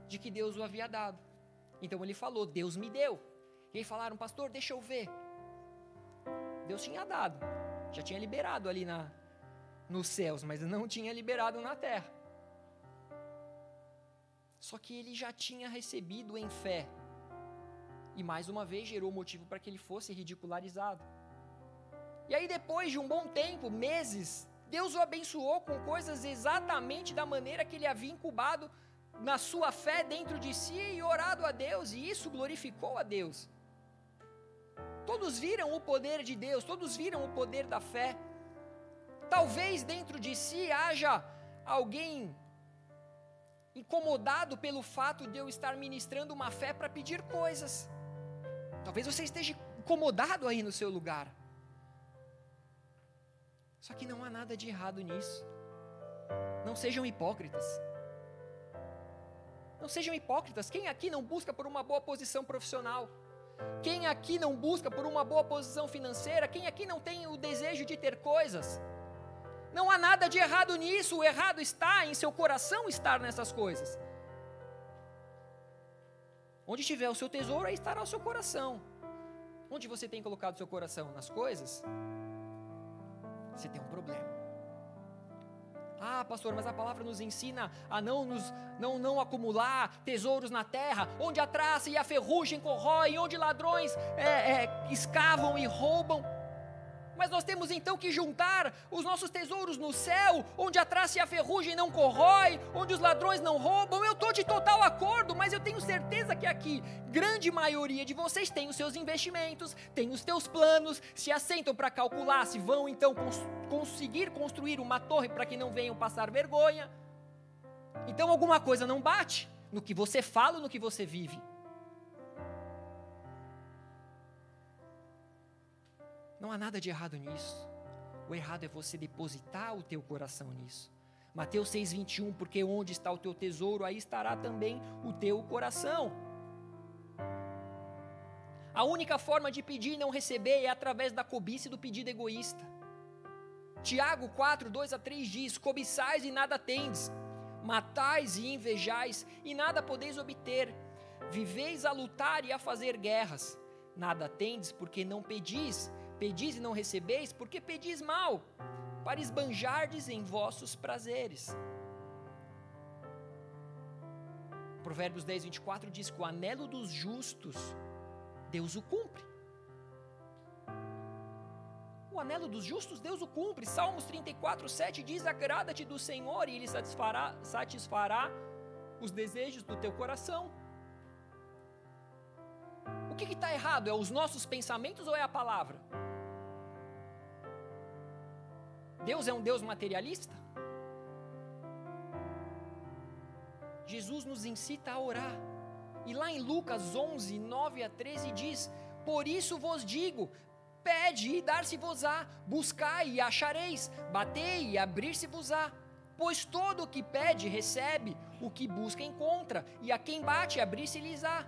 de que Deus o havia dado. Então ele falou: Deus me deu. E aí falaram: Pastor, deixa eu ver. Deus tinha dado, já tinha liberado ali na, nos céus, mas não tinha liberado na terra. Só que ele já tinha recebido em fé. E mais uma vez gerou motivo para que ele fosse ridicularizado. E aí, depois de um bom tempo, meses, Deus o abençoou com coisas exatamente da maneira que ele havia incubado na sua fé dentro de si e orado a Deus, e isso glorificou a Deus. Todos viram o poder de Deus, todos viram o poder da fé. Talvez dentro de si haja alguém incomodado pelo fato de eu estar ministrando uma fé para pedir coisas. Talvez você esteja incomodado aí no seu lugar. Só que não há nada de errado nisso. Não sejam hipócritas. Não sejam hipócritas. Quem aqui não busca por uma boa posição profissional? Quem aqui não busca por uma boa posição financeira? Quem aqui não tem o desejo de ter coisas? Não há nada de errado nisso, o errado está em seu coração estar nessas coisas. Onde estiver o seu tesouro, aí estará o seu coração. Onde você tem colocado o seu coração? Nas coisas? Você tem um problema. Ah, pastor, mas a palavra nos ensina a não nos não, não acumular tesouros na terra, onde a traça e a ferrugem corroem, onde ladrões é, é, escavam e roubam. Mas nós temos então que juntar os nossos tesouros no céu, onde a traça e a ferrugem não corrói, onde os ladrões não roubam. Eu estou de total acordo, mas eu tenho certeza que aqui, grande maioria de vocês tem os seus investimentos, tem os teus planos, se assentam para calcular se vão então cons conseguir construir uma torre para que não venham passar vergonha. Então alguma coisa não bate no que você fala, no que você vive. Não há nada de errado nisso. O errado é você depositar o teu coração nisso. Mateus 6:21, porque onde está o teu tesouro, aí estará também o teu coração. A única forma de pedir e não receber é através da cobiça e do pedido egoísta. Tiago 4, 2 a 3 diz: Cobiçais e nada tendes, matais e invejais e nada podeis obter, viveis a lutar e a fazer guerras, nada tendes porque não pedis, Pedis e não recebeis, porque pedis mal, para esbanjardes em vossos prazeres. Provérbios 10, 24 diz que o anelo dos justos, Deus o cumpre. O anelo dos justos, Deus o cumpre. Salmos 34, 7 diz: Agrada-te do Senhor e Ele satisfará, satisfará os desejos do teu coração. O que está errado? É os nossos pensamentos ou é a palavra? Deus é um Deus materialista? Jesus nos incita a orar. E lá em Lucas 11, 9 a 13 diz: Por isso vos digo, pede e dar-se-vos-á, buscai e achareis, batei e abrir-se-vos-á. Pois todo o que pede recebe, o que busca encontra, e a quem bate abrir-se-lhes-á.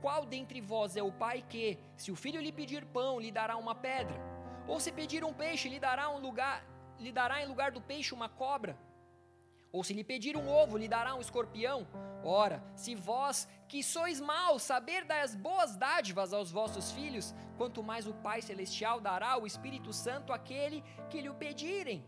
Qual dentre vós é o pai que, se o filho lhe pedir pão, lhe dará uma pedra? Ou se pedir um peixe, lhe dará um lugar, lhe dará em lugar do peixe uma cobra? Ou se lhe pedir um ovo, lhe dará um escorpião? Ora, se vós, que sois maus, saber dar as boas dádivas aos vossos filhos, quanto mais o Pai Celestial dará o Espírito Santo àquele que lhe o pedirem.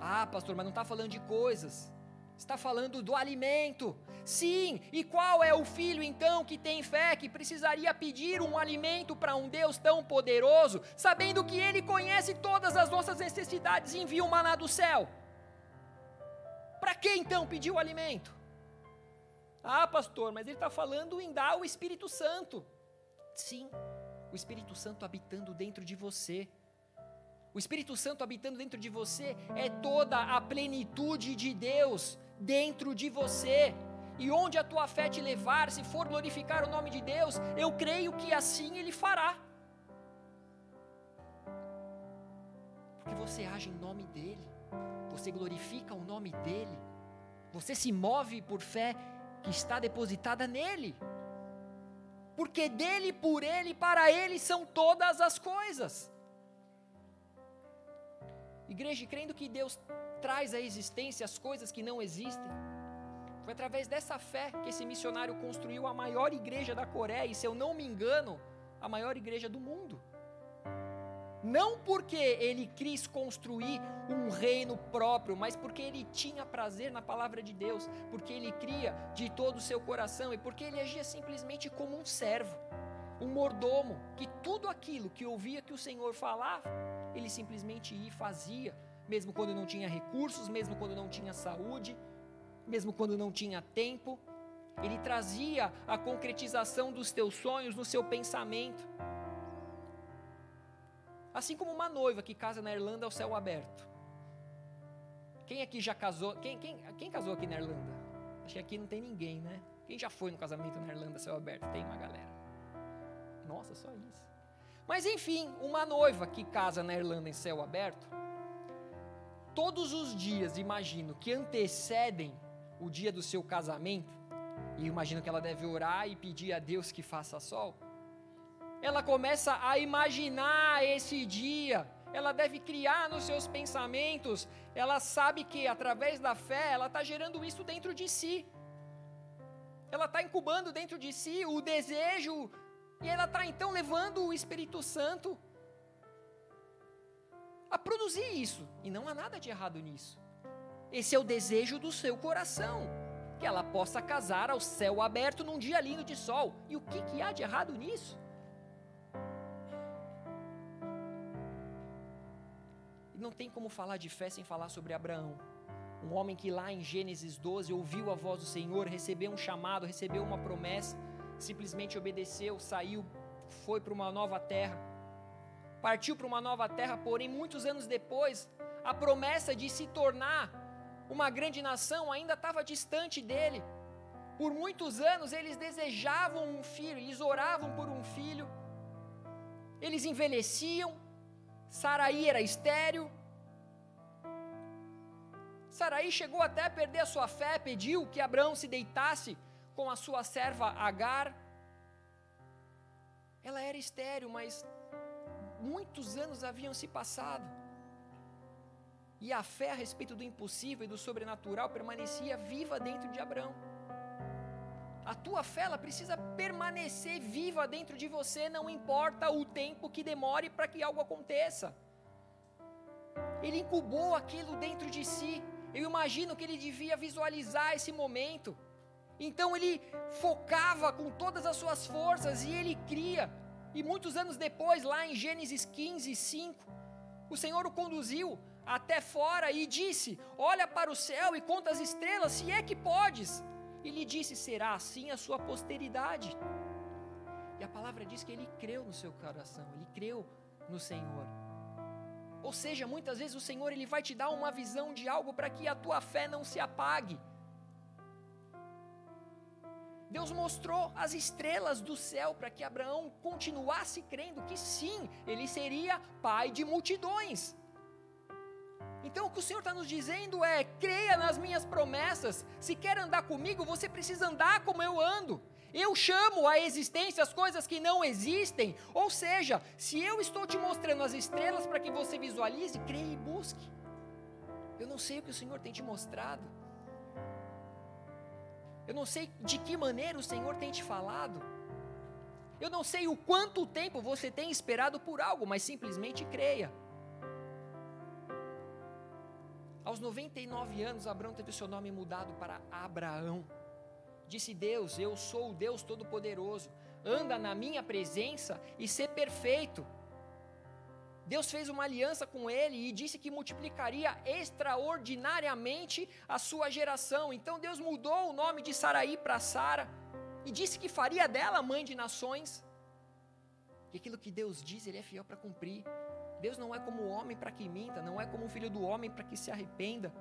Ah, pastor, mas não está falando de coisas. Está falando do alimento. Sim, e qual é o filho então que tem fé, que precisaria pedir um alimento para um Deus tão poderoso, sabendo que Ele conhece todas as nossas necessidades e envia o maná do céu? Para que então pedir o alimento? Ah, pastor, mas ele está falando em dar o Espírito Santo. Sim, O Espírito Santo habitando dentro de você. O Espírito Santo habitando dentro de você é toda a plenitude de Deus dentro de você. E onde a tua fé te levar, se for glorificar o nome de Deus, eu creio que assim Ele fará. Porque você age em nome dEle, você glorifica o nome dEle, você se move por fé que está depositada nele. Porque dele, por ele, para ele são todas as coisas. Igreja, crendo que Deus traz à existência as coisas que não existem. Foi através dessa fé que esse missionário construiu a maior igreja da Coreia, e se eu não me engano, a maior igreja do mundo. Não porque ele quis construir um reino próprio, mas porque ele tinha prazer na palavra de Deus, porque ele cria de todo o seu coração e porque ele agia simplesmente como um servo, um mordomo, que tudo aquilo que ouvia que o Senhor falava, ele simplesmente ia e fazia, mesmo quando não tinha recursos, mesmo quando não tinha saúde, mesmo quando não tinha tempo. Ele trazia a concretização dos teus sonhos no seu pensamento. Assim como uma noiva que casa na Irlanda ao céu aberto. Quem aqui já casou? Quem, quem, quem casou aqui na Irlanda? Acho que aqui não tem ninguém, né? Quem já foi no casamento na Irlanda céu aberto? Tem uma galera. Nossa, só isso. Mas enfim, uma noiva que casa na Irlanda em céu aberto, todos os dias, imagino, que antecedem o dia do seu casamento, e imagino que ela deve orar e pedir a Deus que faça sol, ela começa a imaginar esse dia, ela deve criar nos seus pensamentos, ela sabe que através da fé ela está gerando isso dentro de si, ela está incubando dentro de si o desejo, e ela está então levando o Espírito Santo a produzir isso, e não há nada de errado nisso. Esse é o desejo do seu coração, que ela possa casar ao céu aberto num dia lindo de sol. E o que, que há de errado nisso? não tem como falar de fé sem falar sobre Abraão. Um homem que lá em Gênesis 12 ouviu a voz do Senhor, recebeu um chamado, recebeu uma promessa, simplesmente obedeceu, saiu, foi para uma nova terra. Partiu para uma nova terra, porém, muitos anos depois, a promessa de se tornar uma grande nação ainda estava distante dele. Por muitos anos eles desejavam um filho, eles oravam por um filho, eles envelheciam, Saraí era estéril. Saraí chegou até a perder a sua fé, pediu que Abraão se deitasse com a sua serva Agar. Ela era estéril, mas muitos anos haviam se passado. E a fé a respeito do impossível e do sobrenatural permanecia viva dentro de Abraão. A tua fé ela precisa permanecer viva dentro de você, não importa o tempo que demore para que algo aconteça. Ele incubou aquilo dentro de si. Eu imagino que ele devia visualizar esse momento. Então ele focava com todas as suas forças e ele cria. E muitos anos depois, lá em Gênesis 15, 5, o Senhor o conduziu até fora e disse: Olha para o céu e conta as estrelas, se é que podes e lhe disse: Será assim a sua posteridade. E a palavra diz que ele creu no seu coração, ele creu no Senhor. Ou seja, muitas vezes o Senhor ele vai te dar uma visão de algo para que a tua fé não se apague. Deus mostrou as estrelas do céu para que Abraão continuasse crendo que sim, ele seria pai de multidões. Então o que o Senhor está nos dizendo é: creia nas minhas promessas. Se quer andar comigo, você precisa andar como eu ando. Eu chamo à existência as coisas que não existem. Ou seja, se eu estou te mostrando as estrelas para que você visualize, creia e busque. Eu não sei o que o Senhor tem te mostrado. Eu não sei de que maneira o Senhor tem te falado. Eu não sei o quanto tempo você tem esperado por algo, mas simplesmente creia. Aos 99 anos, Abraão teve o seu nome mudado para Abraão. Disse Deus: Eu sou o Deus Todo-Poderoso. Anda na minha presença e ser perfeito. Deus fez uma aliança com ele e disse que multiplicaria extraordinariamente a sua geração. Então Deus mudou o nome de Saraí para Sara e disse que faria dela mãe de nações. E aquilo que Deus diz, Ele é fiel para cumprir. Deus não é como o homem para que minta, não é como o filho do homem para que se arrependa.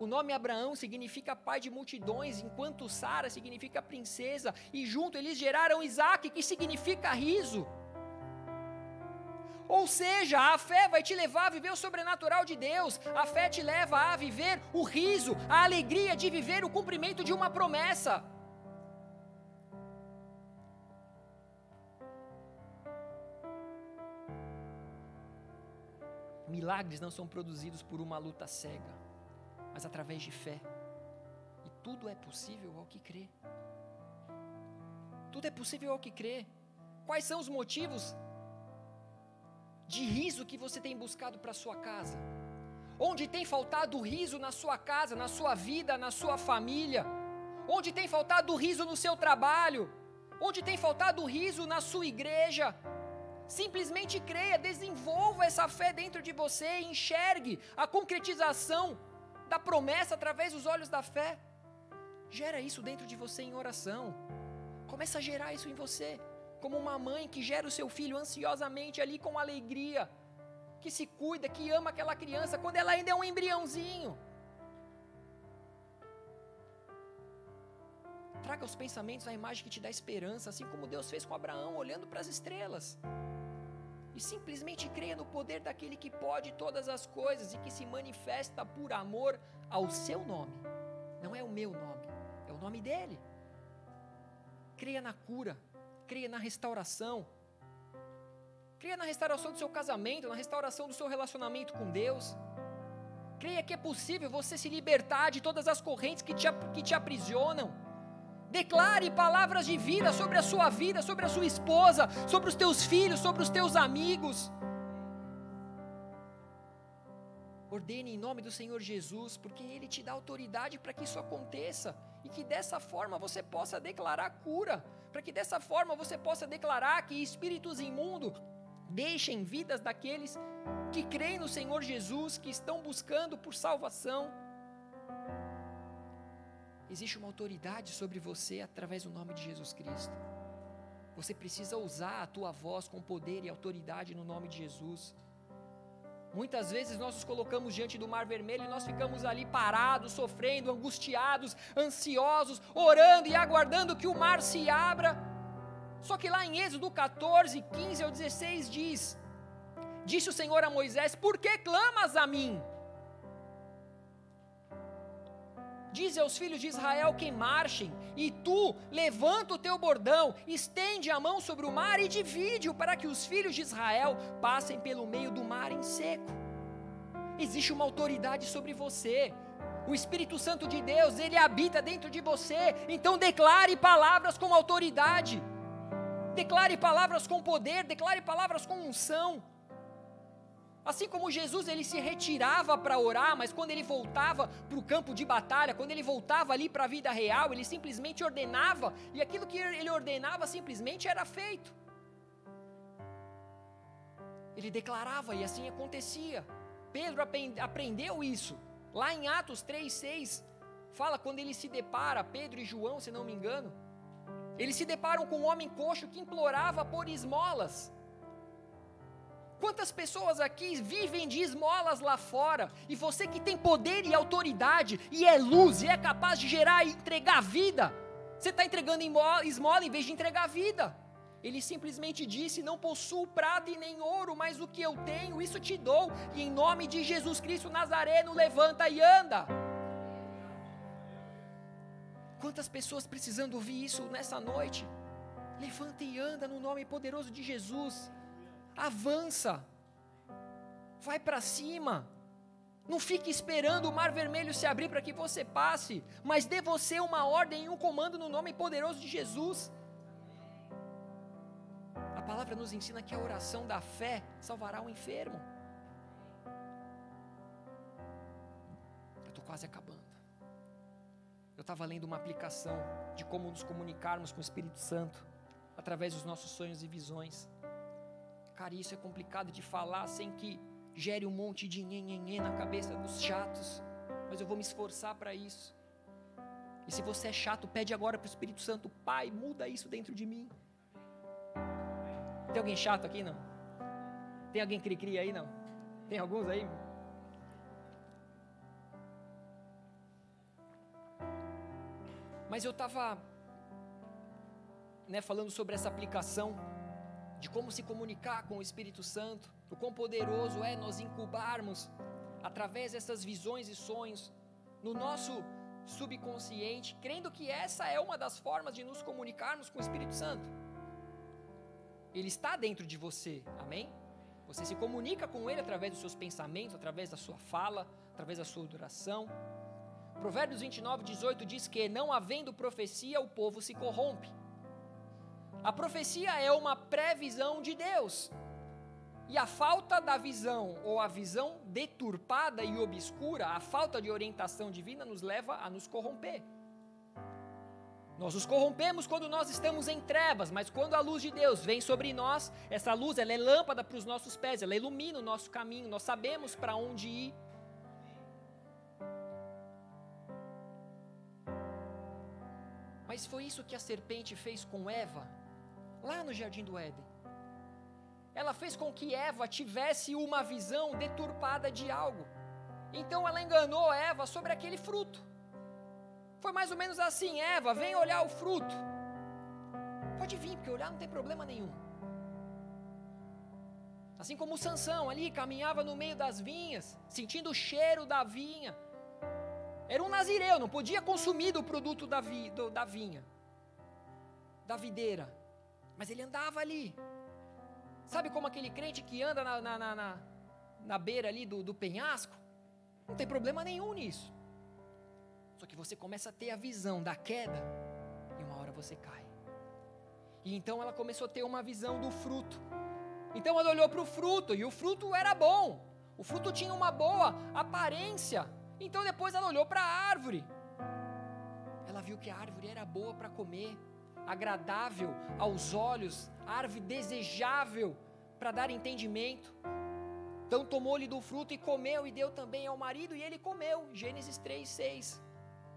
O nome Abraão significa pai de multidões, enquanto Sara significa princesa, e junto eles geraram Isaac, que significa riso. Ou seja, a fé vai te levar a viver o sobrenatural de Deus, a fé te leva a viver o riso, a alegria de viver o cumprimento de uma promessa. Milagres não são produzidos por uma luta cega, mas através de fé. E tudo é possível ao que crê. Tudo é possível ao que crê. Quais são os motivos de riso que você tem buscado para sua casa? Onde tem faltado riso na sua casa, na sua vida, na sua família? Onde tem faltado riso no seu trabalho? Onde tem faltado riso na sua igreja? Simplesmente creia, desenvolva essa fé dentro de você, enxergue a concretização da promessa através dos olhos da fé. Gera isso dentro de você em oração. Começa a gerar isso em você, como uma mãe que gera o seu filho ansiosamente ali com alegria, que se cuida, que ama aquela criança quando ela ainda é um embriãozinho. Traga os pensamentos a imagem que te dá esperança, assim como Deus fez com Abraão, olhando para as estrelas e simplesmente creia no poder daquele que pode todas as coisas e que se manifesta por amor ao seu nome. Não é o meu nome, é o nome dele. Creia na cura, creia na restauração. Creia na restauração do seu casamento, na restauração do seu relacionamento com Deus. Creia que é possível você se libertar de todas as correntes que te, que te aprisionam Declare palavras de vida sobre a sua vida, sobre a sua esposa, sobre os teus filhos, sobre os teus amigos. Ordene em nome do Senhor Jesus, porque Ele te dá autoridade para que isso aconteça e que dessa forma você possa declarar cura, para que dessa forma você possa declarar que espíritos imundos deixem vidas daqueles que creem no Senhor Jesus, que estão buscando por salvação. Existe uma autoridade sobre você através do nome de Jesus Cristo. Você precisa usar a tua voz com poder e autoridade no nome de Jesus. Muitas vezes nós nos colocamos diante do mar vermelho e nós ficamos ali parados, sofrendo, angustiados, ansiosos, orando e aguardando que o mar se abra. Só que lá em Êxodo 14, 15 ao 16 diz: Disse o Senhor a Moisés: Por que clamas a mim? Dize aos filhos de Israel que marchem, e tu levanta o teu bordão, estende a mão sobre o mar e divide-o para que os filhos de Israel passem pelo meio do mar em seco. Existe uma autoridade sobre você. O Espírito Santo de Deus, ele habita dentro de você. Então declare palavras com autoridade. Declare palavras com poder, declare palavras com unção. Assim como Jesus ele se retirava para orar, mas quando ele voltava para o campo de batalha, quando ele voltava ali para a vida real, ele simplesmente ordenava, e aquilo que ele ordenava simplesmente era feito. Ele declarava e assim acontecia. Pedro aprendeu isso. Lá em Atos 3:6 fala quando ele se depara, Pedro e João, se não me engano, eles se deparam com um homem coxo que implorava por esmolas. Quantas pessoas aqui vivem de esmolas lá fora, e você que tem poder e autoridade, e é luz, e é capaz de gerar e entregar vida, você está entregando esmola em vez de entregar vida. Ele simplesmente disse: Não possuo prata e nem ouro, mas o que eu tenho, isso te dou, e em nome de Jesus Cristo Nazareno, levanta e anda. Quantas pessoas precisando ouvir isso nessa noite? Levanta e anda no nome poderoso de Jesus avança, vai para cima. Não fique esperando o mar vermelho se abrir para que você passe, mas dê você uma ordem e um comando no nome poderoso de Jesus. A palavra nos ensina que a oração da fé salvará o enfermo. Eu estou quase acabando. Eu estava lendo uma aplicação de como nos comunicarmos com o Espírito Santo através dos nossos sonhos e visões. Cara, isso é complicado de falar sem que gere um monte de nhenhenhê na cabeça dos chatos. Mas eu vou me esforçar para isso. E se você é chato, pede agora para o Espírito Santo, Pai, muda isso dentro de mim. Tem alguém chato aqui, não? Tem alguém cri-cri aí, não? Tem alguns aí? Mas eu estava né, falando sobre essa aplicação de como se comunicar com o Espírito Santo, o quão poderoso é nós incubarmos através dessas visões e sonhos no nosso subconsciente, crendo que essa é uma das formas de nos comunicarmos com o Espírito Santo. Ele está dentro de você, amém? Você se comunica com ele através dos seus pensamentos, através da sua fala, através da sua oração. Provérbios 29, 18 diz que, não havendo profecia, o povo se corrompe. A profecia é uma previsão de Deus. E a falta da visão, ou a visão deturpada e obscura, a falta de orientação divina, nos leva a nos corromper. Nós nos corrompemos quando nós estamos em trevas, mas quando a luz de Deus vem sobre nós, essa luz ela é lâmpada para os nossos pés, ela ilumina o nosso caminho, nós sabemos para onde ir. Mas foi isso que a serpente fez com Eva, lá no jardim do Éden. Ela fez com que Eva tivesse uma visão deturpada de algo. Então ela enganou Eva sobre aquele fruto. Foi mais ou menos assim: Eva, vem olhar o fruto. Pode vir, porque olhar não tem problema nenhum. Assim como Sansão ali caminhava no meio das vinhas, sentindo o cheiro da vinha. Era um nazireu, não podia consumir do produto da, vi, do, da vinha, da videira. Mas ele andava ali. Sabe como aquele crente que anda na, na, na, na, na beira ali do, do penhasco? Não tem problema nenhum nisso. Só que você começa a ter a visão da queda e uma hora você cai. E então ela começou a ter uma visão do fruto. Então ela olhou para o fruto e o fruto era bom. O fruto tinha uma boa aparência. Então depois ela olhou para a árvore. Ela viu que a árvore era boa para comer, agradável aos olhos, árvore desejável para dar entendimento. Então tomou-lhe do fruto e comeu, e deu também ao marido, e ele comeu. Gênesis 3, 6.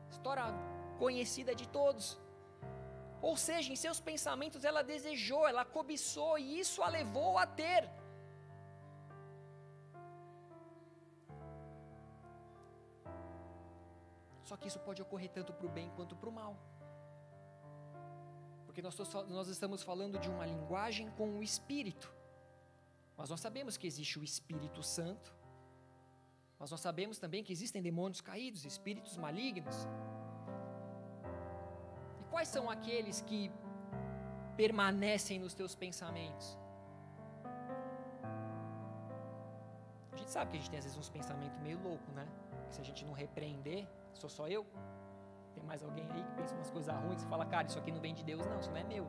História conhecida de todos. Ou seja, em seus pensamentos ela desejou, ela cobiçou, e isso a levou a ter Só que isso pode ocorrer tanto para o bem quanto para o mal. Porque nós, nós estamos falando de uma linguagem com o Espírito. Mas nós sabemos que existe o Espírito Santo. Mas nós sabemos também que existem demônios caídos, espíritos malignos. E quais são aqueles que permanecem nos teus pensamentos? A gente sabe que a gente tem às vezes uns pensamentos meio loucos, né? Que se a gente não repreender, Sou só eu? Tem mais alguém aí que pensa umas coisas ruins e fala, cara, isso aqui não vem de Deus, não, isso não é meu.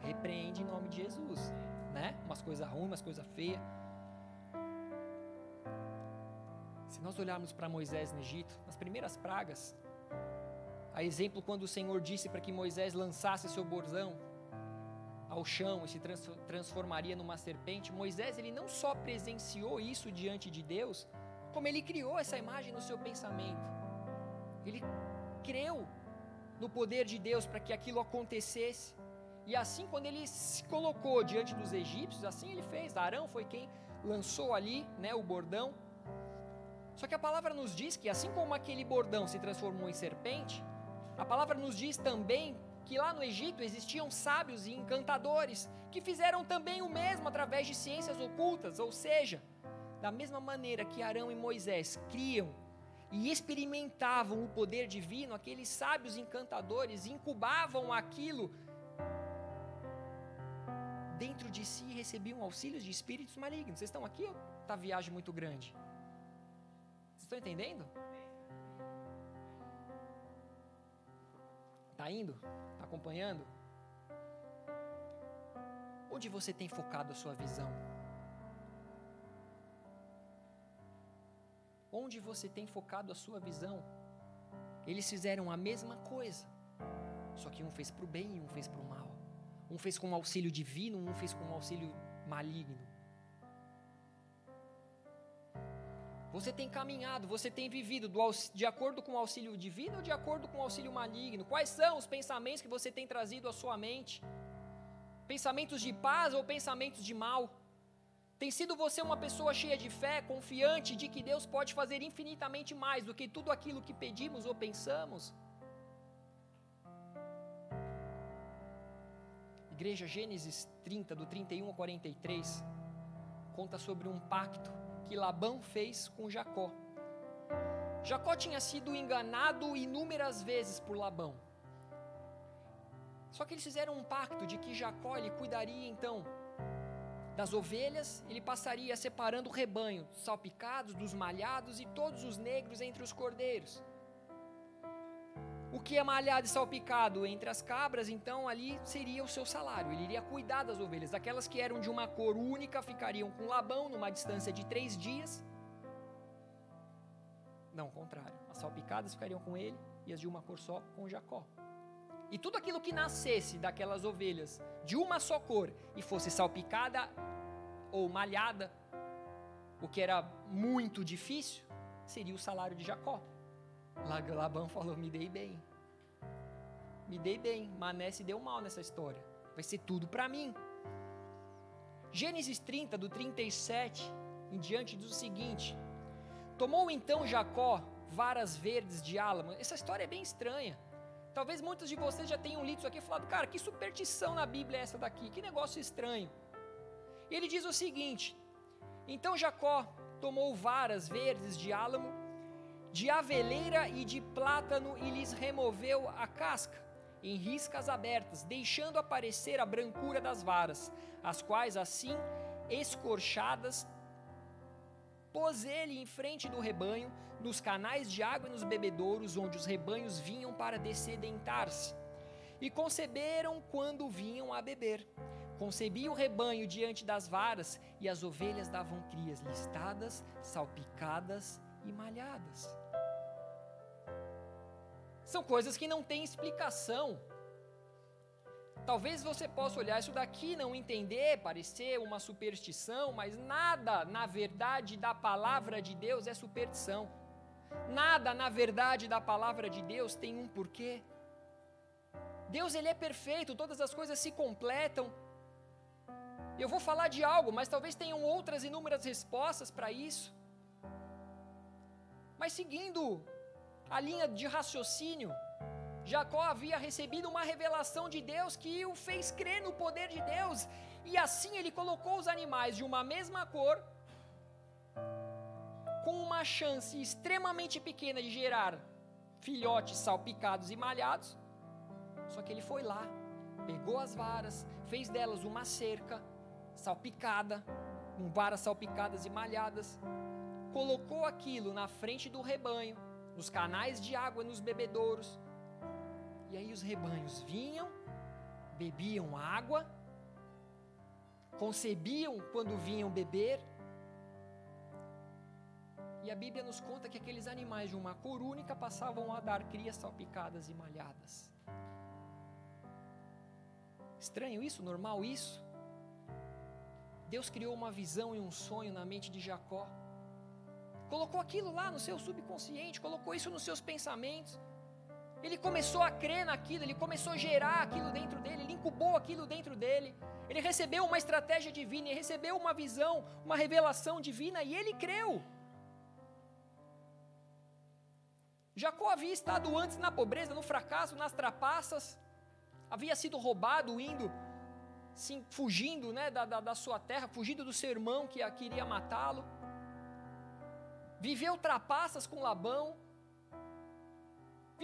Repreende em nome de Jesus, né? Umas coisas ruins, umas coisas feias. Se nós olharmos para Moisés no Egito, nas primeiras pragas, a exemplo quando o Senhor disse para que Moisés lançasse seu bordão ao chão e se transformaria numa serpente, Moisés ele não só presenciou isso diante de Deus, como ele criou essa imagem no seu pensamento. Ele creu no poder de Deus para que aquilo acontecesse. E assim, quando ele se colocou diante dos egípcios, assim ele fez. Arão foi quem lançou ali né, o bordão. Só que a palavra nos diz que, assim como aquele bordão se transformou em serpente, a palavra nos diz também que lá no Egito existiam sábios e encantadores que fizeram também o mesmo através de ciências ocultas, ou seja, da mesma maneira que Arão e Moisés criam e experimentavam o poder divino, aqueles sábios encantadores incubavam aquilo dentro de si e recebiam auxílios de espíritos malignos. Vocês estão aqui ou está viagem muito grande? Vocês estão entendendo? Está indo? Está acompanhando? Onde você tem focado a sua visão? Onde você tem focado a sua visão. Eles fizeram a mesma coisa, só que um fez para o bem e um fez para o mal. Um fez com auxílio divino, um fez com auxílio maligno. Você tem caminhado, você tem vivido do, de acordo com o auxílio divino ou de acordo com o auxílio maligno? Quais são os pensamentos que você tem trazido à sua mente? Pensamentos de paz ou pensamentos de mal? Tem sido você uma pessoa cheia de fé, confiante de que Deus pode fazer infinitamente mais do que tudo aquilo que pedimos ou pensamos? Igreja Gênesis 30, do 31 ao 43, conta sobre um pacto que Labão fez com Jacó. Jacó tinha sido enganado inúmeras vezes por Labão. Só que eles fizeram um pacto de que Jacó ele cuidaria então das ovelhas, ele passaria separando o rebanho, dos salpicados, dos malhados e todos os negros entre os cordeiros. O que é malhado e salpicado entre as cabras, então ali seria o seu salário. Ele iria cuidar das ovelhas. Aquelas que eram de uma cor única ficariam com Labão numa distância de três dias. Não, contrário. As salpicadas ficariam com ele e as de uma cor só com Jacó. E tudo aquilo que nascesse daquelas ovelhas de uma só cor e fosse salpicada ou malhada, o que era muito difícil, seria o salário de Jacó. Labão falou: Me dei bem. Me dei bem. Mané se deu mal nessa história. Vai ser tudo para mim. Gênesis 30, do 37 em diante, diz o seguinte: Tomou então Jacó varas verdes de álamo. Essa história é bem estranha. Talvez muitos de vocês já tenham lido isso aqui e falado, cara, que superstição na Bíblia é essa daqui? Que negócio estranho. E ele diz o seguinte: Então Jacó tomou varas verdes de álamo de aveleira e de plátano e lhes removeu a casca em riscas abertas, deixando aparecer a brancura das varas, as quais assim escorchadas pôs ele em frente do rebanho, nos canais de água e nos bebedouros, onde os rebanhos vinham para descedentar-se. E conceberam quando vinham a beber. Concebia o rebanho diante das varas, e as ovelhas davam crias listadas, salpicadas e malhadas. São coisas que não têm explicação. Talvez você possa olhar isso daqui e não entender, parecer uma superstição, mas nada na verdade da palavra de Deus é superstição. Nada na verdade da palavra de Deus tem um porquê. Deus ele é perfeito, todas as coisas se completam. Eu vou falar de algo, mas talvez tenham outras inúmeras respostas para isso. Mas seguindo a linha de raciocínio, Jacó havia recebido uma revelação de Deus que o fez crer no poder de Deus, e assim ele colocou os animais de uma mesma cor, com uma chance extremamente pequena de gerar filhotes salpicados e malhados. Só que ele foi lá, pegou as varas, fez delas uma cerca salpicada, com varas salpicadas e malhadas, colocou aquilo na frente do rebanho nos canais de água, nos bebedouros. E aí os rebanhos vinham, bebiam água, concebiam quando vinham beber. E a Bíblia nos conta que aqueles animais de uma cor única passavam a dar crias salpicadas e malhadas. Estranho isso? Normal isso? Deus criou uma visão e um sonho na mente de Jacó colocou aquilo lá no seu subconsciente, colocou isso nos seus pensamentos. Ele começou a crer naquilo, ele começou a gerar aquilo dentro dele, ele incubou aquilo dentro dele. Ele recebeu uma estratégia divina, ele recebeu uma visão, uma revelação divina e ele creu. Jacó havia estado antes na pobreza, no fracasso, nas trapaças, havia sido roubado, indo, sim, fugindo né, da, da, da sua terra, fugindo do seu irmão que queria matá-lo viveu trapaças com Labão,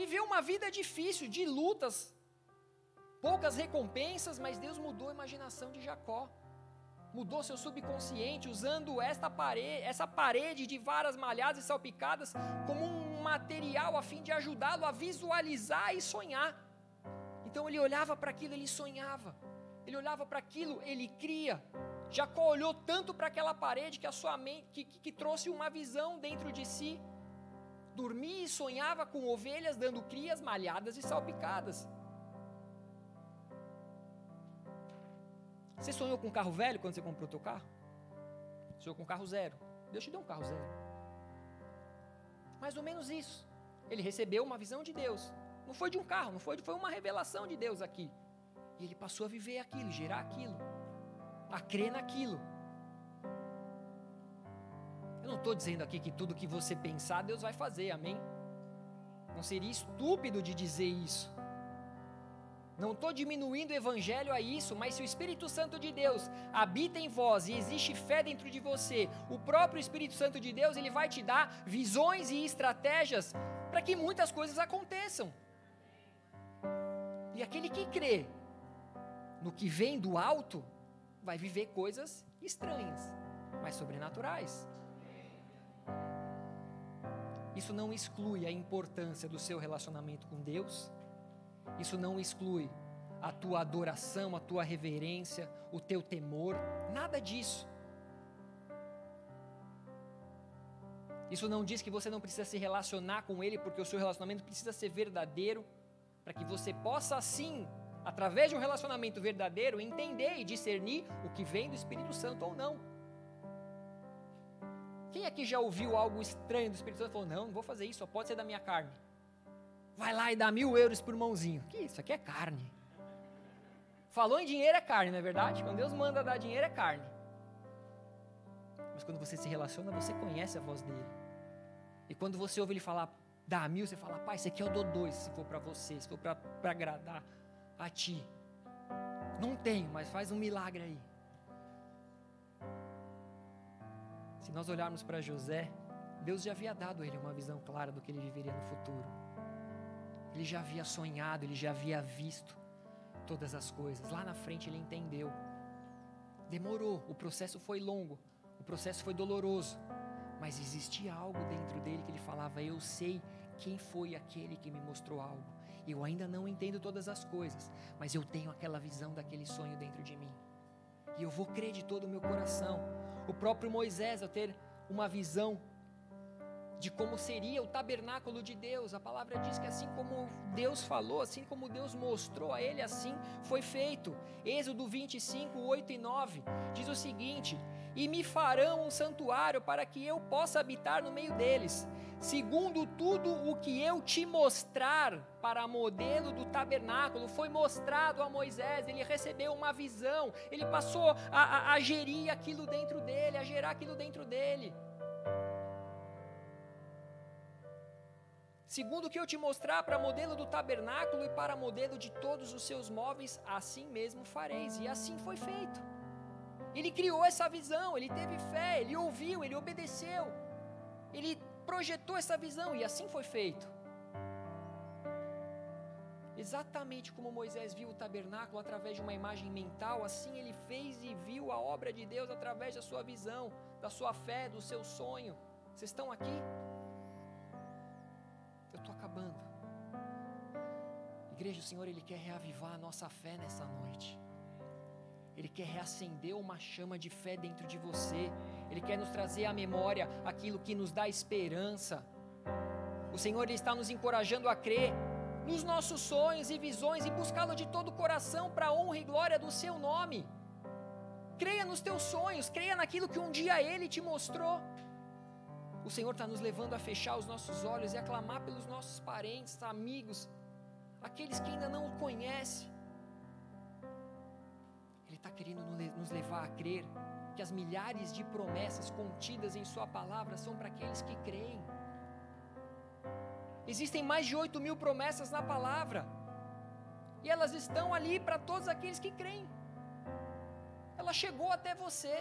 viveu uma vida difícil, de lutas, poucas recompensas, mas Deus mudou a imaginação de Jacó, mudou seu subconsciente, usando esta parede, essa parede de varas malhadas e salpicadas como um material a fim de ajudá-lo a visualizar e sonhar. Então ele olhava para aquilo, ele sonhava. Ele olhava para aquilo, ele cria. Jacó olhou tanto para aquela parede que a sua mente que, que, que trouxe uma visão dentro de si. Dormia e sonhava com ovelhas dando crias malhadas e salpicadas. Você sonhou com um carro velho quando você comprou o seu carro? Sonhou com um carro zero. Deus te deu um carro zero. Mais ou menos isso. Ele recebeu uma visão de Deus. Não foi de um carro, não foi, foi uma revelação de Deus aqui. E ele passou a viver aquilo, gerar aquilo, a crer naquilo. Eu não estou dizendo aqui que tudo que você pensar, Deus vai fazer, amém? Não seria estúpido de dizer isso. Não estou diminuindo o evangelho a isso, mas se o Espírito Santo de Deus habita em vós e existe fé dentro de você, o próprio Espírito Santo de Deus, ele vai te dar visões e estratégias para que muitas coisas aconteçam. E aquele que crê no que vem do alto, vai viver coisas estranhas, mas sobrenaturais. Isso não exclui a importância do seu relacionamento com Deus isso não exclui a tua adoração, a tua reverência, o teu temor, nada disso. Isso não diz que você não precisa se relacionar com Ele, porque o seu relacionamento precisa ser verdadeiro, para que você possa, assim, através de um relacionamento verdadeiro, entender e discernir o que vem do Espírito Santo ou não. Aqui já ouviu algo estranho do Espírito Santo e falou: Não, não vou fazer isso, só pode ser da minha carne? vai lá e dá mil euros por mãozinho. Que isso aqui é carne. Falou em dinheiro é carne, não é verdade? Quando Deus manda dar dinheiro é carne. Mas quando você se relaciona, você conhece a voz dele. E quando você ouve ele falar, dá mil, você fala, pai, isso aqui eu dou dois, se for para você, se for para agradar a ti. Não tenho, mas faz um milagre aí. Se nós olharmos para José, Deus já havia dado a ele uma visão clara do que ele viveria no futuro. Ele já havia sonhado, ele já havia visto todas as coisas. Lá na frente ele entendeu. Demorou, o processo foi longo, o processo foi doloroso, mas existia algo dentro dele que ele falava: Eu sei quem foi aquele que me mostrou algo. Eu ainda não entendo todas as coisas, mas eu tenho aquela visão daquele sonho dentro de mim. E eu vou crer de todo o meu coração. O próprio Moisés, ao ter uma visão de como seria o tabernáculo de Deus. A palavra diz que assim como Deus falou, assim como Deus mostrou a ele, assim foi feito. Êxodo 25, 8 e 9 diz o seguinte: E me farão um santuário para que eu possa habitar no meio deles, segundo tudo o que eu te mostrar para modelo do tabernáculo. Foi mostrado a Moisés, ele recebeu uma visão, ele passou a, a, a gerir aquilo dentro dele, a gerar aquilo dentro dele. Segundo o que eu te mostrar para modelo do tabernáculo e para modelo de todos os seus móveis, assim mesmo fareis. E assim foi feito. Ele criou essa visão, ele teve fé, ele ouviu, ele obedeceu. Ele projetou essa visão e assim foi feito. Exatamente como Moisés viu o tabernáculo através de uma imagem mental, assim ele fez e viu a obra de Deus através da sua visão, da sua fé, do seu sonho. Vocês estão aqui? Eu estou acabando. Igreja, o Senhor, Ele quer reavivar a nossa fé nessa noite. Ele quer reacender uma chama de fé dentro de você. Ele quer nos trazer à memória aquilo que nos dá esperança. O Senhor está nos encorajando a crer nos nossos sonhos e visões e buscá-lo de todo o coração para a honra e glória do seu nome. Creia nos teus sonhos, creia naquilo que um dia Ele te mostrou. O Senhor está nos levando a fechar os nossos olhos e a clamar pelos nossos parentes, amigos, aqueles que ainda não o conhecem. Ele está querendo nos levar a crer que as milhares de promessas contidas em Sua palavra são para aqueles que creem. Existem mais de 8 mil promessas na palavra, e elas estão ali para todos aqueles que creem. Ela chegou até você.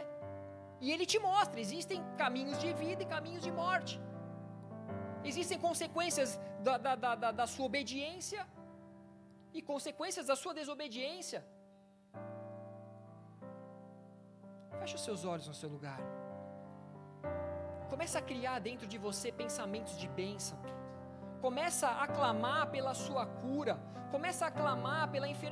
E ele te mostra: existem caminhos de vida e caminhos de morte. Existem consequências da, da, da, da sua obediência e consequências da sua desobediência. Feche os seus olhos no seu lugar. Começa a criar dentro de você pensamentos de bênção. Começa a clamar pela sua cura. Começa a clamar pela enfermidade